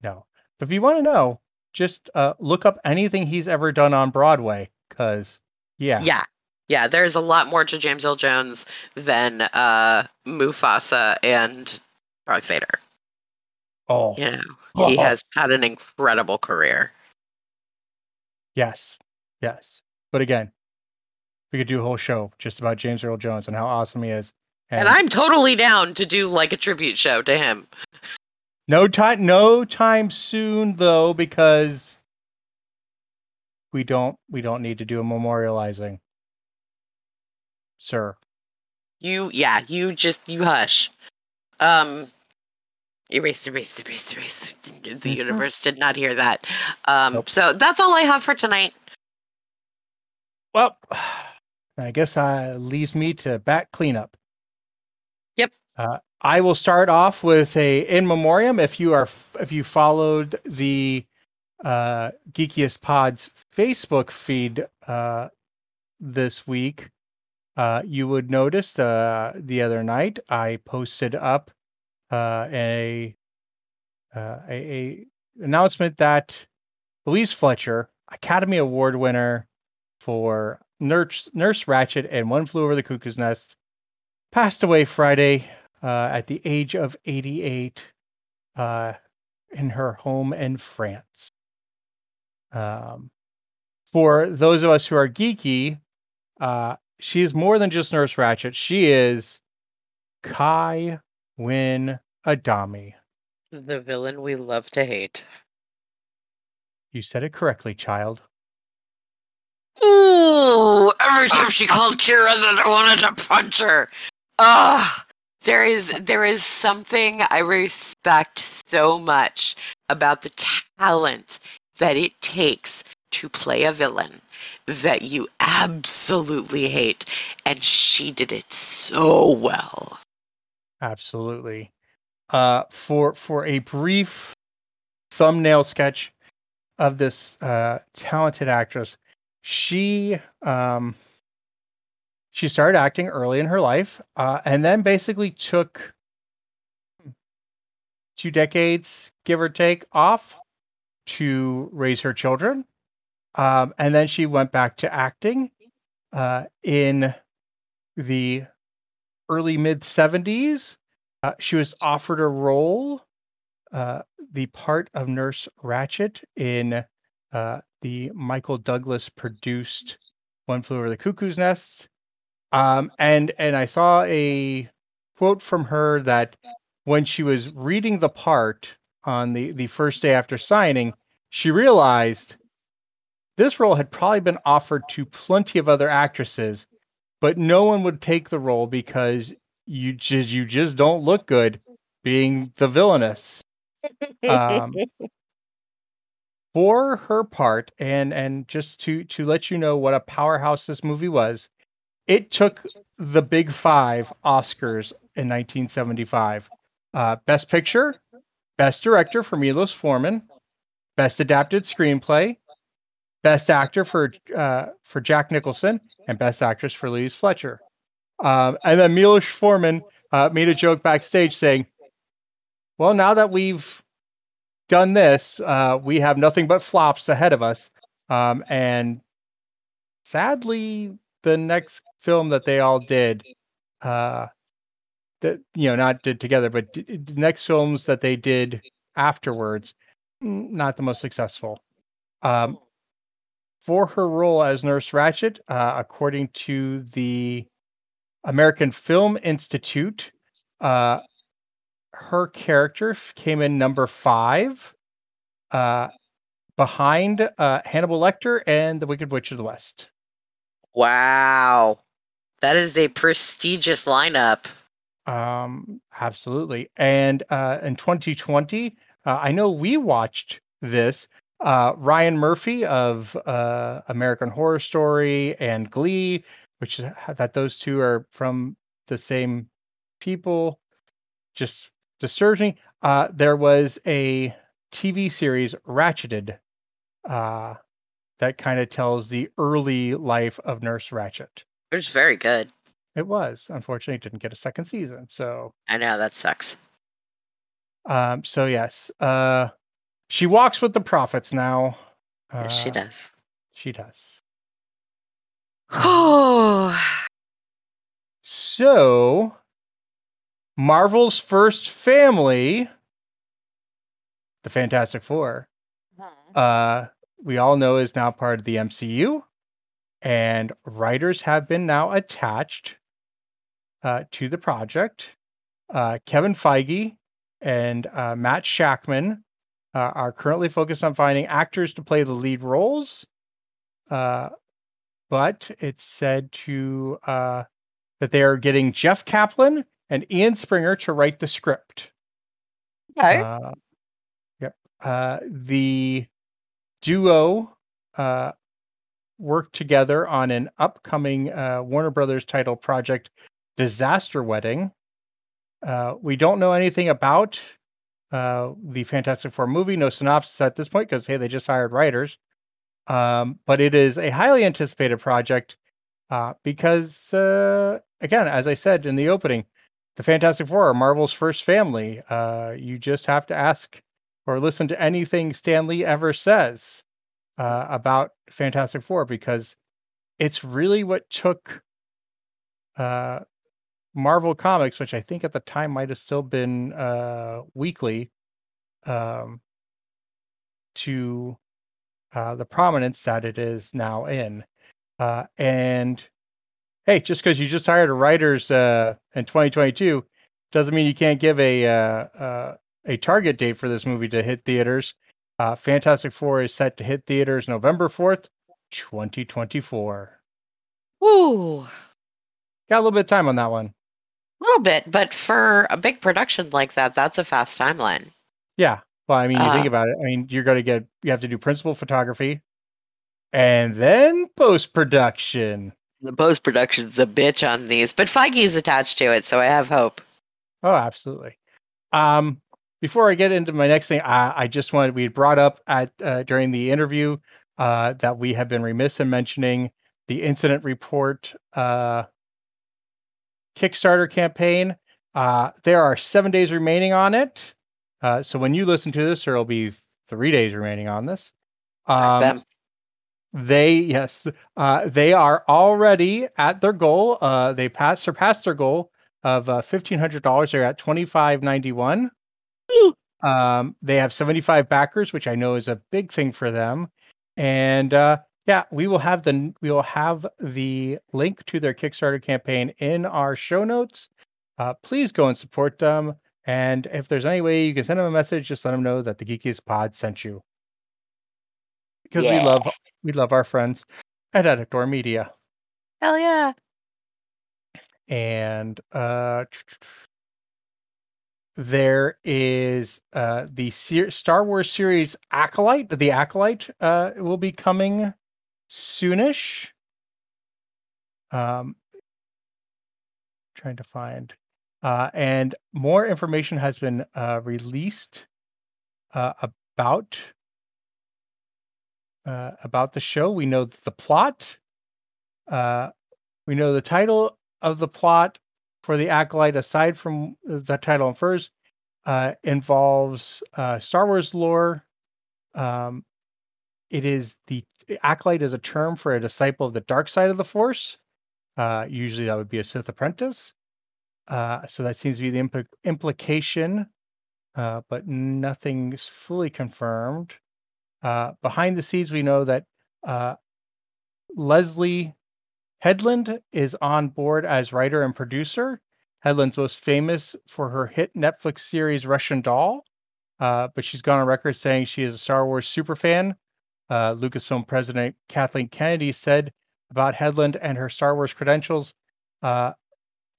no. But if you want to know, just uh, look up anything he's ever done on Broadway, because yeah, Yeah. Yeah, there's a lot more to James Earl Jones than uh Mufasa and Darth Vader. Oh You know, he Oh. has had an incredible career. yes, yes. But again, we could do a whole show just about James Earl Jones and how awesome he is. And I'm totally down to do like a tribute show to him. no time, no time soon though, because we don't we don't need to do a memorializing, sir. You yeah, you just you hush. Um erase, erase, erase, erase. The Mhm. universe did not hear that. Um Nope. so that's all I have for tonight. Well, I guess uh, leaves me to back cleanup. Yep. Uh, I will start off with a in memoriam. If you are, if you followed the uh, Geekiest Pods Facebook feed uh, this week, uh, you would notice uh, the other night I posted up uh, a, uh, a a announcement that Louise Fletcher, Academy Award winner for Nurse Nurse Ratched and One Flew Over the Cuckoo's Nest, passed away Friday uh, at the age of 88 uh, in her home in France. Um, for those of us who are geeky, uh, she is more than just Nurse Ratched. She is Kai Winn Adami. The villain we love to hate. You said it correctly, child. Ooh, every time she called Kira that I wanted to punch her. Ah, there is there is something I respect so much about the talent that it takes to play a villain that you absolutely hate, and she did it so well. Absolutely. Uh, for for a brief thumbnail sketch of this uh, talented actress, she um, she started acting early in her life, uh, and then basically took two decades, give or take, off to raise her children, um, and then she went back to acting uh, in the early mid 70s. Uh, she was offered a role, uh, the part of Nurse Ratched in uh, the Michael Douglas produced One Flew Over the Cuckoo's Nest. Um, and and I saw a quote from her that when she was reading the part on the the first day after signing, she realized this role had probably been offered to plenty of other actresses, but no one would take the role because you just you just don't look good being the villainess. Um, for her part, and and just to to let you know what a powerhouse this movie was, it took the big five Oscars in 1975: uh, Best Picture, Best Director for Milos Forman, Best Adapted Screenplay, Best Actor for uh, for Jack Nicholson, and Best Actress for Louise Fletcher. Um, and then Milos Forman uh, made a joke backstage saying, "Well, now that we've done this, uh, we have nothing but flops ahead of us." Um, and sadly, the next film that they all did, uh, that you know, not did together, but d- the next films that they did afterwards, not the most successful. Um, for her role as Nurse Ratched, uh, according to the American Film Institute, uh, her character came in number five, uh, behind uh, Hannibal Lecter and The Wicked Witch of the West. Wow. That is a prestigious lineup. Um, absolutely. And uh, in 2020, uh, I know we watched this. Uh, Ryan Murphy of uh, American Horror Story and Glee, which that those two are from the same people, just disturbs me. Uh, there was a TV series, Ratcheted, uh, that kind of tells the early life of Nurse Ratched. It was very good. It was unfortunately it didn't get a second season, so I know that sucks. Um, so yes, uh, she walks with the prophets now. Yes, she Uh, does. She does. Oh, <sighs> So, Marvel's first family, the Fantastic Four, uh, we all know is now part of the MCU, and writers have been now attached uh, to the project. Uh, Kevin Feige and uh, Matt Shakman uh, are currently focused on finding actors to play the lead roles. Uh, but it's said to uh, that they are getting Jeff Kaplan and Ian Springer to write the script. okay. Uh, yep. Uh, the duo uh, worked together on an upcoming uh, Warner Brothers title project, Disaster Wedding. Uh, we don't know anything about uh, the Fantastic Four movie, no synopsis at this point because, hey, they just hired writers. Um, but it is a highly anticipated project uh, because, uh, again, as I said in the opening, the Fantastic Four are Marvel's first family. Uh, you just have to ask or listen to anything Stan Lee ever says uh, about Fantastic Four because it's really what took Marvel Comics, which I think at the time might have still been uh, weekly, um, to uh, the prominence that it is now in. Uh, and hey, just because you just hired a writers uh, in 2022 doesn't mean you can't give a uh, uh, a target date for this movie to hit theaters. Uh, Fantastic Four is set to hit theaters November 4th, 2024. Ooh, a Got a little bit of time on that one. Little bit, but for a big production like that, that's a fast timeline. Yeah. Well, I mean, you think Uh, about it. I mean, you're going to get, you have to do principal photography and then post production. The post production's a bitch on these, but Feige's attached to it, so I have hope. Oh, absolutely. Um, before I get into my next thing, I, I just wanted we had brought up at uh, during the interview uh, that we have been remiss in mentioning the incident report uh, Kickstarter campaign. Uh, there are seven days remaining on it. Uh, so when you listen to this, there will be three days remaining on this. Um, them. they yes, uh, they are already at their goal. Uh, they passed surpassed their goal of uh, fifteen hundred dollars. They're at twenty five ninety one. Um, they have seventy five backers, which I know is a big thing for them. And uh, yeah, we will have the we will have the link to their Kickstarter campaign in our show notes. Uh, please go and support them. And if there's any way you can send them a message, just let them know that the Geekiest Pod sent you. Because we love we love our friends at Editor Media. Hell yeah. And uh there is uh the Star Wars series Acolyte. The Acolyte uh will be coming soonish. Um trying to find uh and more information has been uh released uh about uh about the show. We know the plot. Uh we know the title of the plot for the acolyte aside from the title infers uh, involves Star Wars lore. Um, it is the acolyte is a term for a disciple of the dark side of the Force. Uh, usually, that would be a Sith apprentice. Uh, so that seems to be the impl- implication, uh, but nothing's fully confirmed. Uh, behind the scenes, we know that uh, Leslie Headland is on board as writer and producer. Headland's most famous for her hit Netflix series Russian Doll, uh, but she's gone on record saying she is a Star Wars super superfan. Uh, Lucasfilm president Kathleen Kennedy said about Headland and her Star Wars credentials. Uh,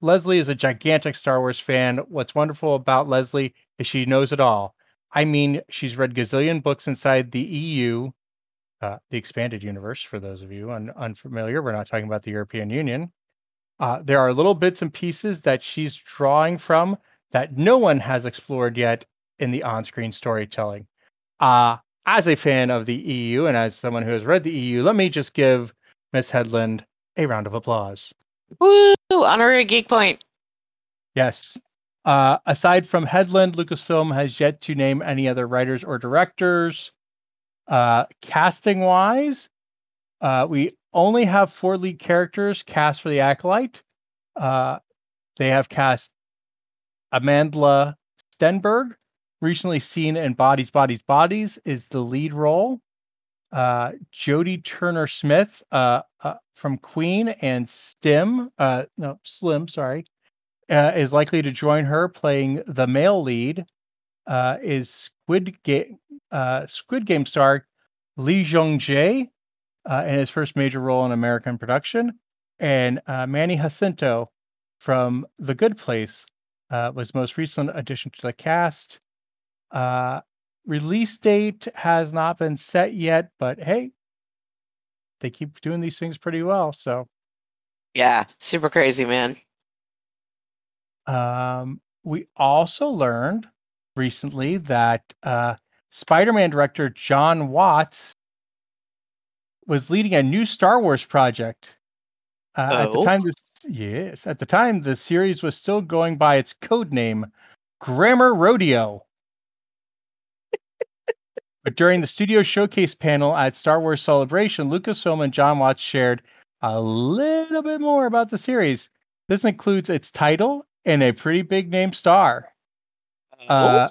Leslie is a gigantic Star Wars fan. What's wonderful about Leslie is she knows it all. I mean, she's read gazillion books inside the EU, uh, the expanded universe, for those of you un- unfamiliar. We're not talking about the European Union. Uh, there are little bits and pieces that she's drawing from that no one has explored yet in the on screen storytelling. Uh, as a fan of the EU and as someone who has read the EU, let me just give Miss Headland a round of applause. Woo! Honorary geek point. Yes. Uh, aside from Headland, Lucasfilm has yet to name any other writers or directors. Uh, casting wise, uh, we only have four lead characters cast for the Acolyte. Uh, they have cast Amandla Stenberg, recently seen in Bodies, Bodies, Bodies, is the lead role. Uh, Jodie Turner Smith uh, uh, from Queen and Stim, uh, no, Slim, sorry, uh, is likely to join her playing the male lead. Uh, is Squid Game uh, Squid Game star Lee Jung Jae in his first major role in American production, and Manny Jacinto from The Good Place was most recent addition to the cast. Uh, release date has not been set yet, but hey, they keep doing these things pretty well. So, Yeah, super crazy, man. um, we also learned recently that uh, Spider-Man director John Watts was leading a new Star Wars project. Uh, At the Oh? time, this yes, at the time the series was still going by its code name, Grammar Rodeo. But during the studio showcase panel at Star Wars Celebration, Lucasfilm and John Watts shared a little bit more about the series. This includes its title and a pretty big name star. Uh,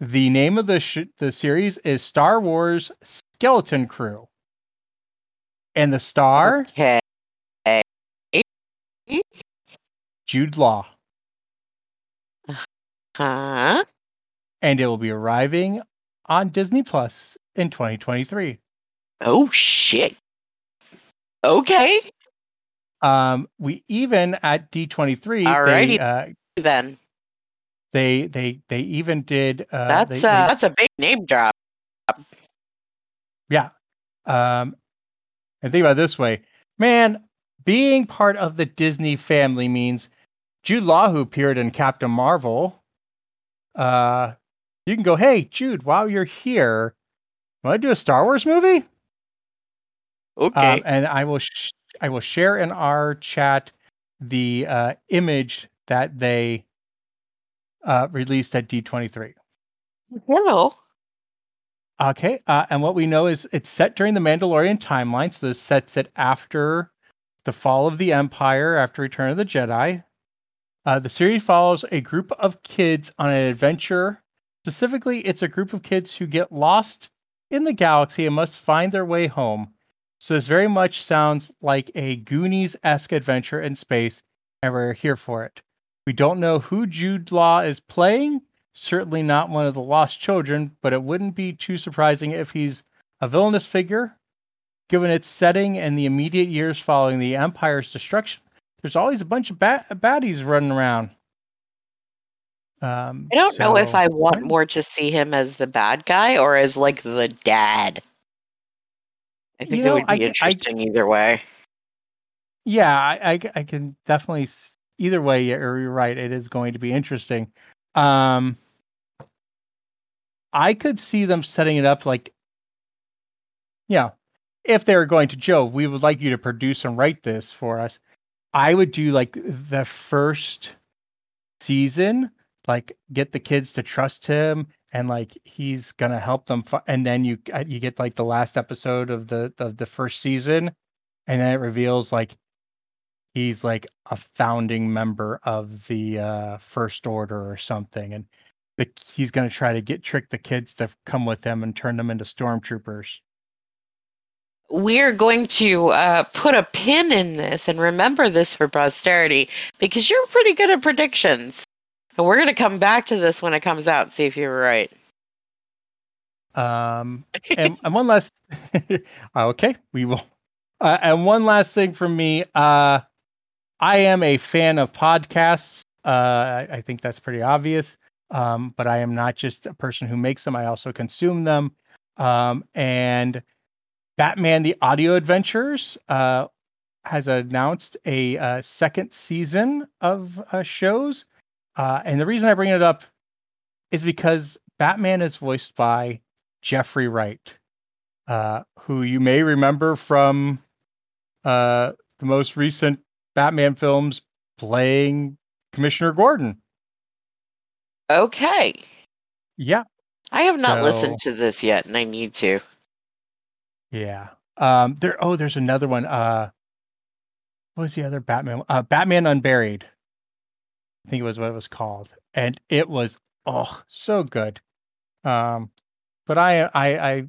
the name of the sh- the series is Star Wars Skeleton Crew, and the star okay. Jude Law, Huh? and it will be arriving on Disney Plus in 2023. Oh shit. Okay, Um, we even at D23, Alrighty. they, uh, then they they they even did uh, that's they- uh, they- that's a big name drop. Yeah. Um, and think about it this way, man. Being part of the Disney family means Jude Law, who appeared in Captain Marvel. Uh, you can go, hey Jude, while you're here, want to do a Star Wars movie? Okay. Um, and I will sh- I will share in our chat the uh, image that they uh, released at D23. Hello. Okay, uh, and what we know is it's set during the Mandalorian timeline, so this sets it after the fall of the Empire, after Return of the Jedi. Uh, the series follows a group of kids on an adventure. Specifically, it's a group of kids who get lost in the galaxy and must find their way home. So this very much sounds like a Goonies esque adventure in space, and we're here for it. We don't know who Jude Law is playing, certainly not one of the lost children, but it wouldn't be too surprising if he's a villainous figure. Given its setting and the immediate years following the Empire's destruction, there's always a bunch of ba- baddies running around. Um, I don't know if I want more to see him as the bad guy or as like the dad. I think You that would be I c- I- interesting either way. Yeah, I, I, I can definitely either way. You're you're right. It is going to be interesting. Um, I could see them setting it up like, yeah, if they were going to Joe, we would like you to produce and write this for us. I would do like the first season, like get the kids to trust him, and like he's gonna help them. Fi- and then you uh, you get like the last episode of the of the first season, and then it reveals like he's like a founding member of the uh, First Order or something, and the, he's to try to get trick the kids to come with him and turn them into stormtroopers. We're going to uh, put a pin in this and remember this for posterity because you're pretty good at predictions. And we're going to come back to this when it comes out and see if you were right. Um, and, and one last, <laughs> okay, we will. Uh, and one last thing from me. Uh, I am a fan of podcasts. Uh, I, I think that's pretty obvious. Um, but I am not just a person who makes them. I also consume them. Um, and Batman: The Audio Adventures uh, has announced a uh, second season of uh, shows. Uh, and the reason I bring it up is because Batman is voiced by Jeffrey Wright, uh, who you may remember from uh, the most recent Batman films playing Commissioner Gordon. Okay. Yeah, I have not So- listened to this yet, and I need to. yeah. Um, there. Oh, there's another one. Uh, what was the other Batman? Uh, Batman Unburied. I think it was what it was called, and it was oh so good. Um, but I, I, I,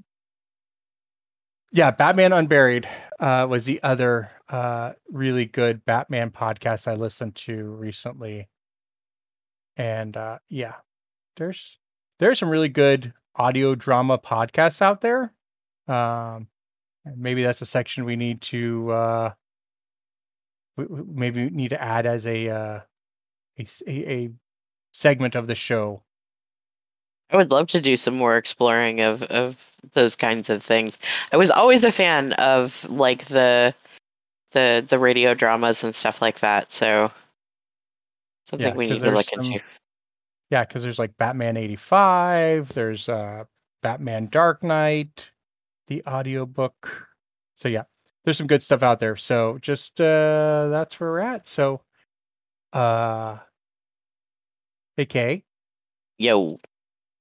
yeah, Batman Unburied uh, was the other uh, really good Batman podcast I listened to recently, and uh, yeah, there's there's some really good audio drama podcasts out there. Um, maybe that's a section we need to uh, maybe need to add as a uh, a, a segment of the show. I would love to do some more exploring of of those kinds of things. I was always a fan of like the the the radio dramas and stuff like that. So something Yeah, we need to look some- into. Yeah, because there's like Batman 85, there's uh Batman Dark Knight, the audiobook. So yeah, there's some good stuff out there. So just uh that's where we're at. So uh hey Kay, Yo.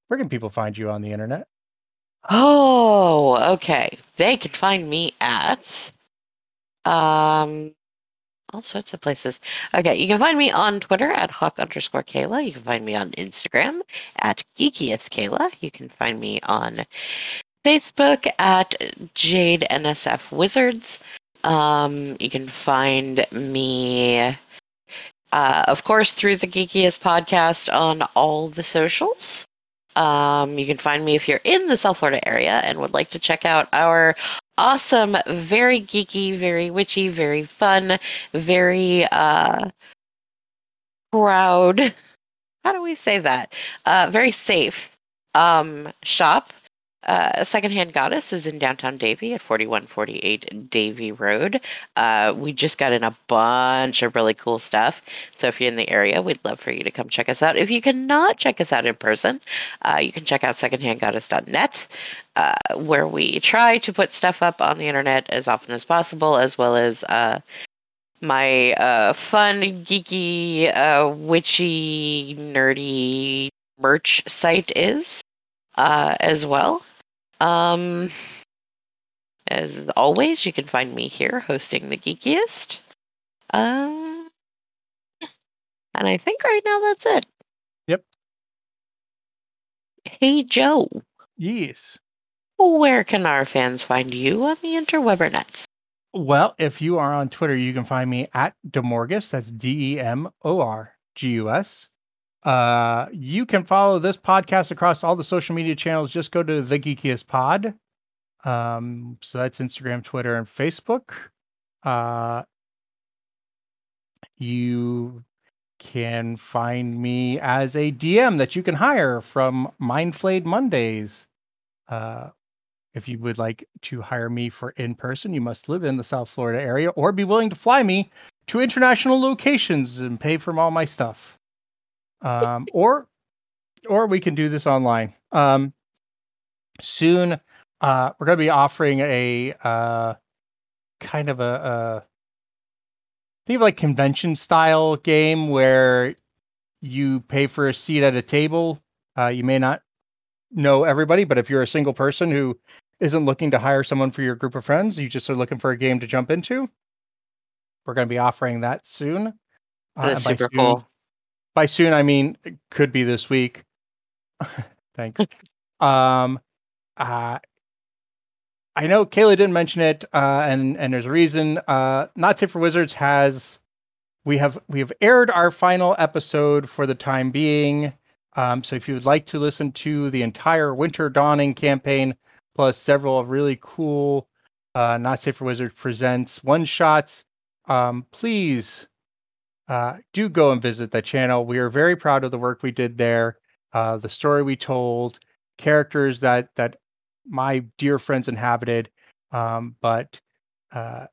where can people find you on the internet? Oh, okay. They can find me at um all sorts of places. Okay, you can find me on Twitter at hawk underscore Kaila. You can find me on Instagram at geekiest Kaila. You can find me on Facebook at Jade NSF Wizards. Um, you can find me, uh, of course, through the Geekiest podcast on all the socials. Um, you can find me if you're in the South Florida area and would like to check out our awesome, very geeky, very witchy, very fun, very uh proud. <laughs> How do we say that? Uh very safe um shop. Uh, Secondhand Goddess is in downtown Davie at 4148 Davie Road. Uh, we just got in a bunch of really cool stuff. So if you're in the area, we'd love for you to come check us out. If you cannot check us out in person, uh, you can check out secondhandgoddess.net, uh, where we try to put stuff up on the internet as often as possible, as well as uh, my uh, fun, geeky, uh, witchy, nerdy merch site is as well. Um, as always, you can find me here hosting the geekiest. Um, and I think right now that's it. Yep. Hey, Joe. Yes. Where can our fans find you on the interwebernets? Well, if you are on Twitter, you can find me at Demorgus. That's D E M O R G U S. Uh, you can follow this podcast across all the social media channels. Just go to the Geekiest Pod. Um, so that's Instagram, Twitter, and Facebook. Uh, you can find me as a DM that you can hire from Mindflayed Mondays. Uh, if you would like to hire me for in person, you must live in the South Florida area or be willing to fly me to international locations and pay for all my stuff. Um, or or we can do this online. Um, soon, uh, we're going to be offering a uh, kind of a, a think of like convention style game where you pay for a seat at a table. Uh, you may not know everybody, but if you're a single person who isn't looking to hire someone for your group of friends, you just are looking for a game to jump into. We're going to be offering that soon. Uh, That's by super soon- cool. By soon, I mean it could be this week. <laughs> Thanks. <laughs> um, uh, I know Kaila didn't mention it, uh, and and there's a reason. Uh, Not Safe for Wizards has we have we have aired our final episode for the time being. Um, so if you would like to listen to the entire Winter Dawning campaign plus several really cool uh, Not Safe for Wizards presents one shots, um, please uh, do go and visit the channel. We are very proud of the work we did there, uh, the story we told, characters that that my dear friends inhabited. Um, but uh,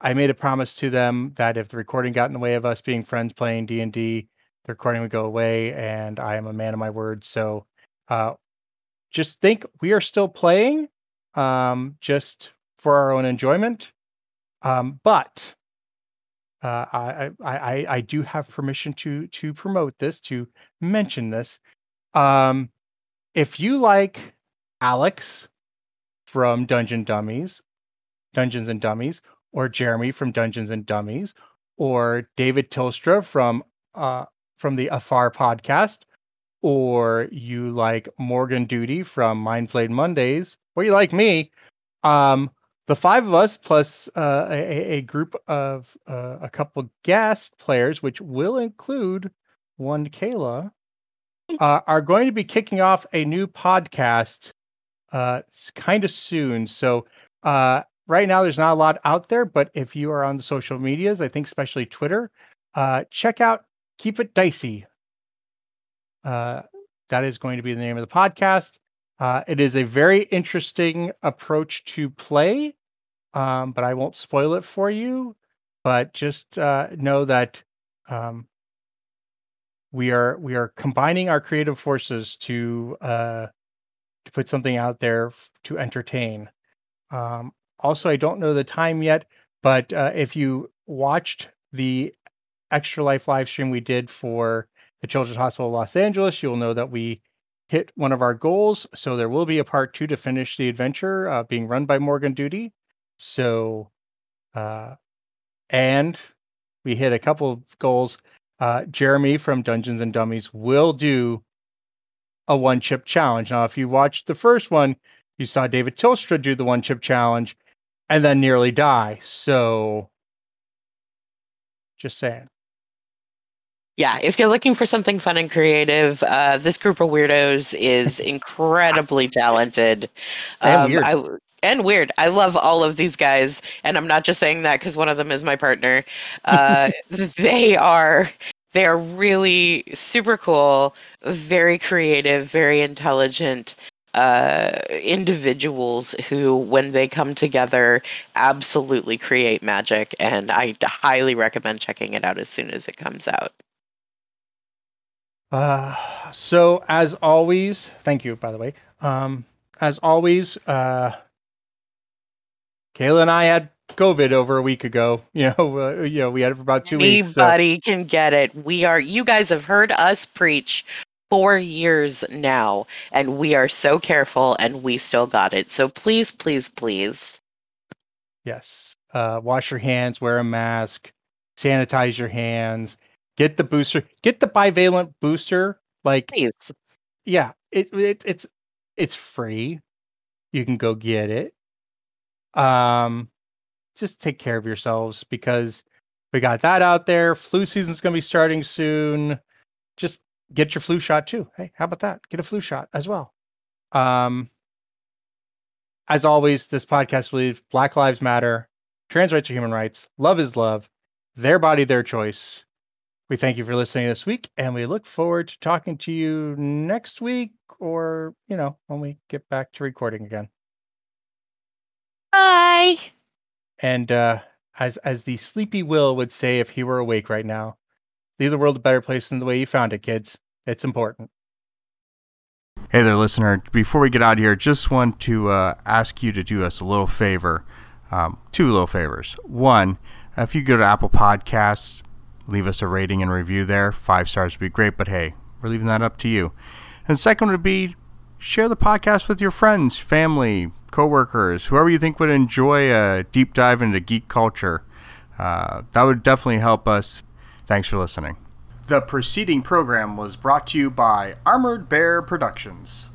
I made a promise to them that if the recording got in the way of us being friends playing D and D, the recording would go away, and I am a man of my word. So uh, just think we are still playing, um, just for our own enjoyment. Um, but uh, I, I, I, do have permission to to promote this, to mention this. Um, if you like Alex from Dungeon Dummies, Dungeons and Dummies, or Jeremy from Dungeons and Dummies, or David Tilstra from uh from the Afar podcast, or you like Morgan Duty from Mind Flayed Mondays, or you like me, um, the five of us plus uh, a, a group of uh, a couple guest players, which will include one Kaila, uh, are going to be kicking off a new podcast uh, kind of soon. So uh, right now, there's not a lot out there, but if you are on the social medias, I think especially Twitter, uh, check out Keep It Dicey. Uh, that is going to be the name of the podcast. Uh, it is a very interesting approach to play, um, but I won't spoil it for you. But just uh, know that um, we are we are combining our creative forces to uh, to put something out there f- to entertain. Um, also, I don't know the time yet, but uh, if you watched the extra life live stream we did for the Children's Hospital of Los Angeles, you'll know that we hit one of our goals. So there will be a part two to finish the adventure uh, being run by Morgan Duty. So, uh, and we hit a couple of goals. Uh, Jeremy from Dungeons and Dummies will do a one chip challenge. Now, if you watched the first one, you saw David Tilstra do the one chip challenge and then nearly die. So, just saying. Yeah, if you're looking for something fun and creative, uh, this group of weirdos is <laughs> incredibly talented. And Um, weird. I, and weird. I love all of these guys, and I'm not just saying that because one of them is my partner. Uh, <laughs> they are they are really super cool, very creative, very intelligent uh, individuals who, when they come together, absolutely create magic. And I highly recommend checking it out as soon as it comes out. Uh, so as always, thank you, by the way. Um, as always, uh, Kaila and I had COVID over a week ago. <laughs> You know, uh, you know, we had it for about two weeks. so- Anybody can get it. We are. You guys have heard us preach for years now, and we are so careful, and we still got it. So please, please, please. Yes. Uh, wash your hands, wear a mask, sanitize your hands, get the booster, get the bivalent booster. Like, Please. yeah, it, it it's it's free. You can go get it. Um, just take care of yourselves because we got that out there. Flu season's gonna be starting soon. Just get your flu shot too. Hey, how about that? Get a flu shot as well. Um, as always, this podcast believes Black Lives Matter, trans rights are human rights, love is love, their body, their choice. We thank you for listening this week, and we look forward to talking to you next week or, you know, when we get back to recording again. Bye. And uh, as as the sleepy Will would say if he were awake right now, leave the world a better place than the way you found it, kids. It's important. Hey there, listener. Before we get out of here, just want to uh, ask you to do us a little favor. Um, two little favors. One, if you go to Apple Podcasts, leave us a rating and review there. Five stars would be great, but hey, we're leaving that up to you. And second would be share the podcast with your friends, family, coworkers, whoever you think would enjoy a deep dive into geek culture. Uh, that would definitely help us. Thanks for listening. The preceding program was brought to you by Armored Bear Productions.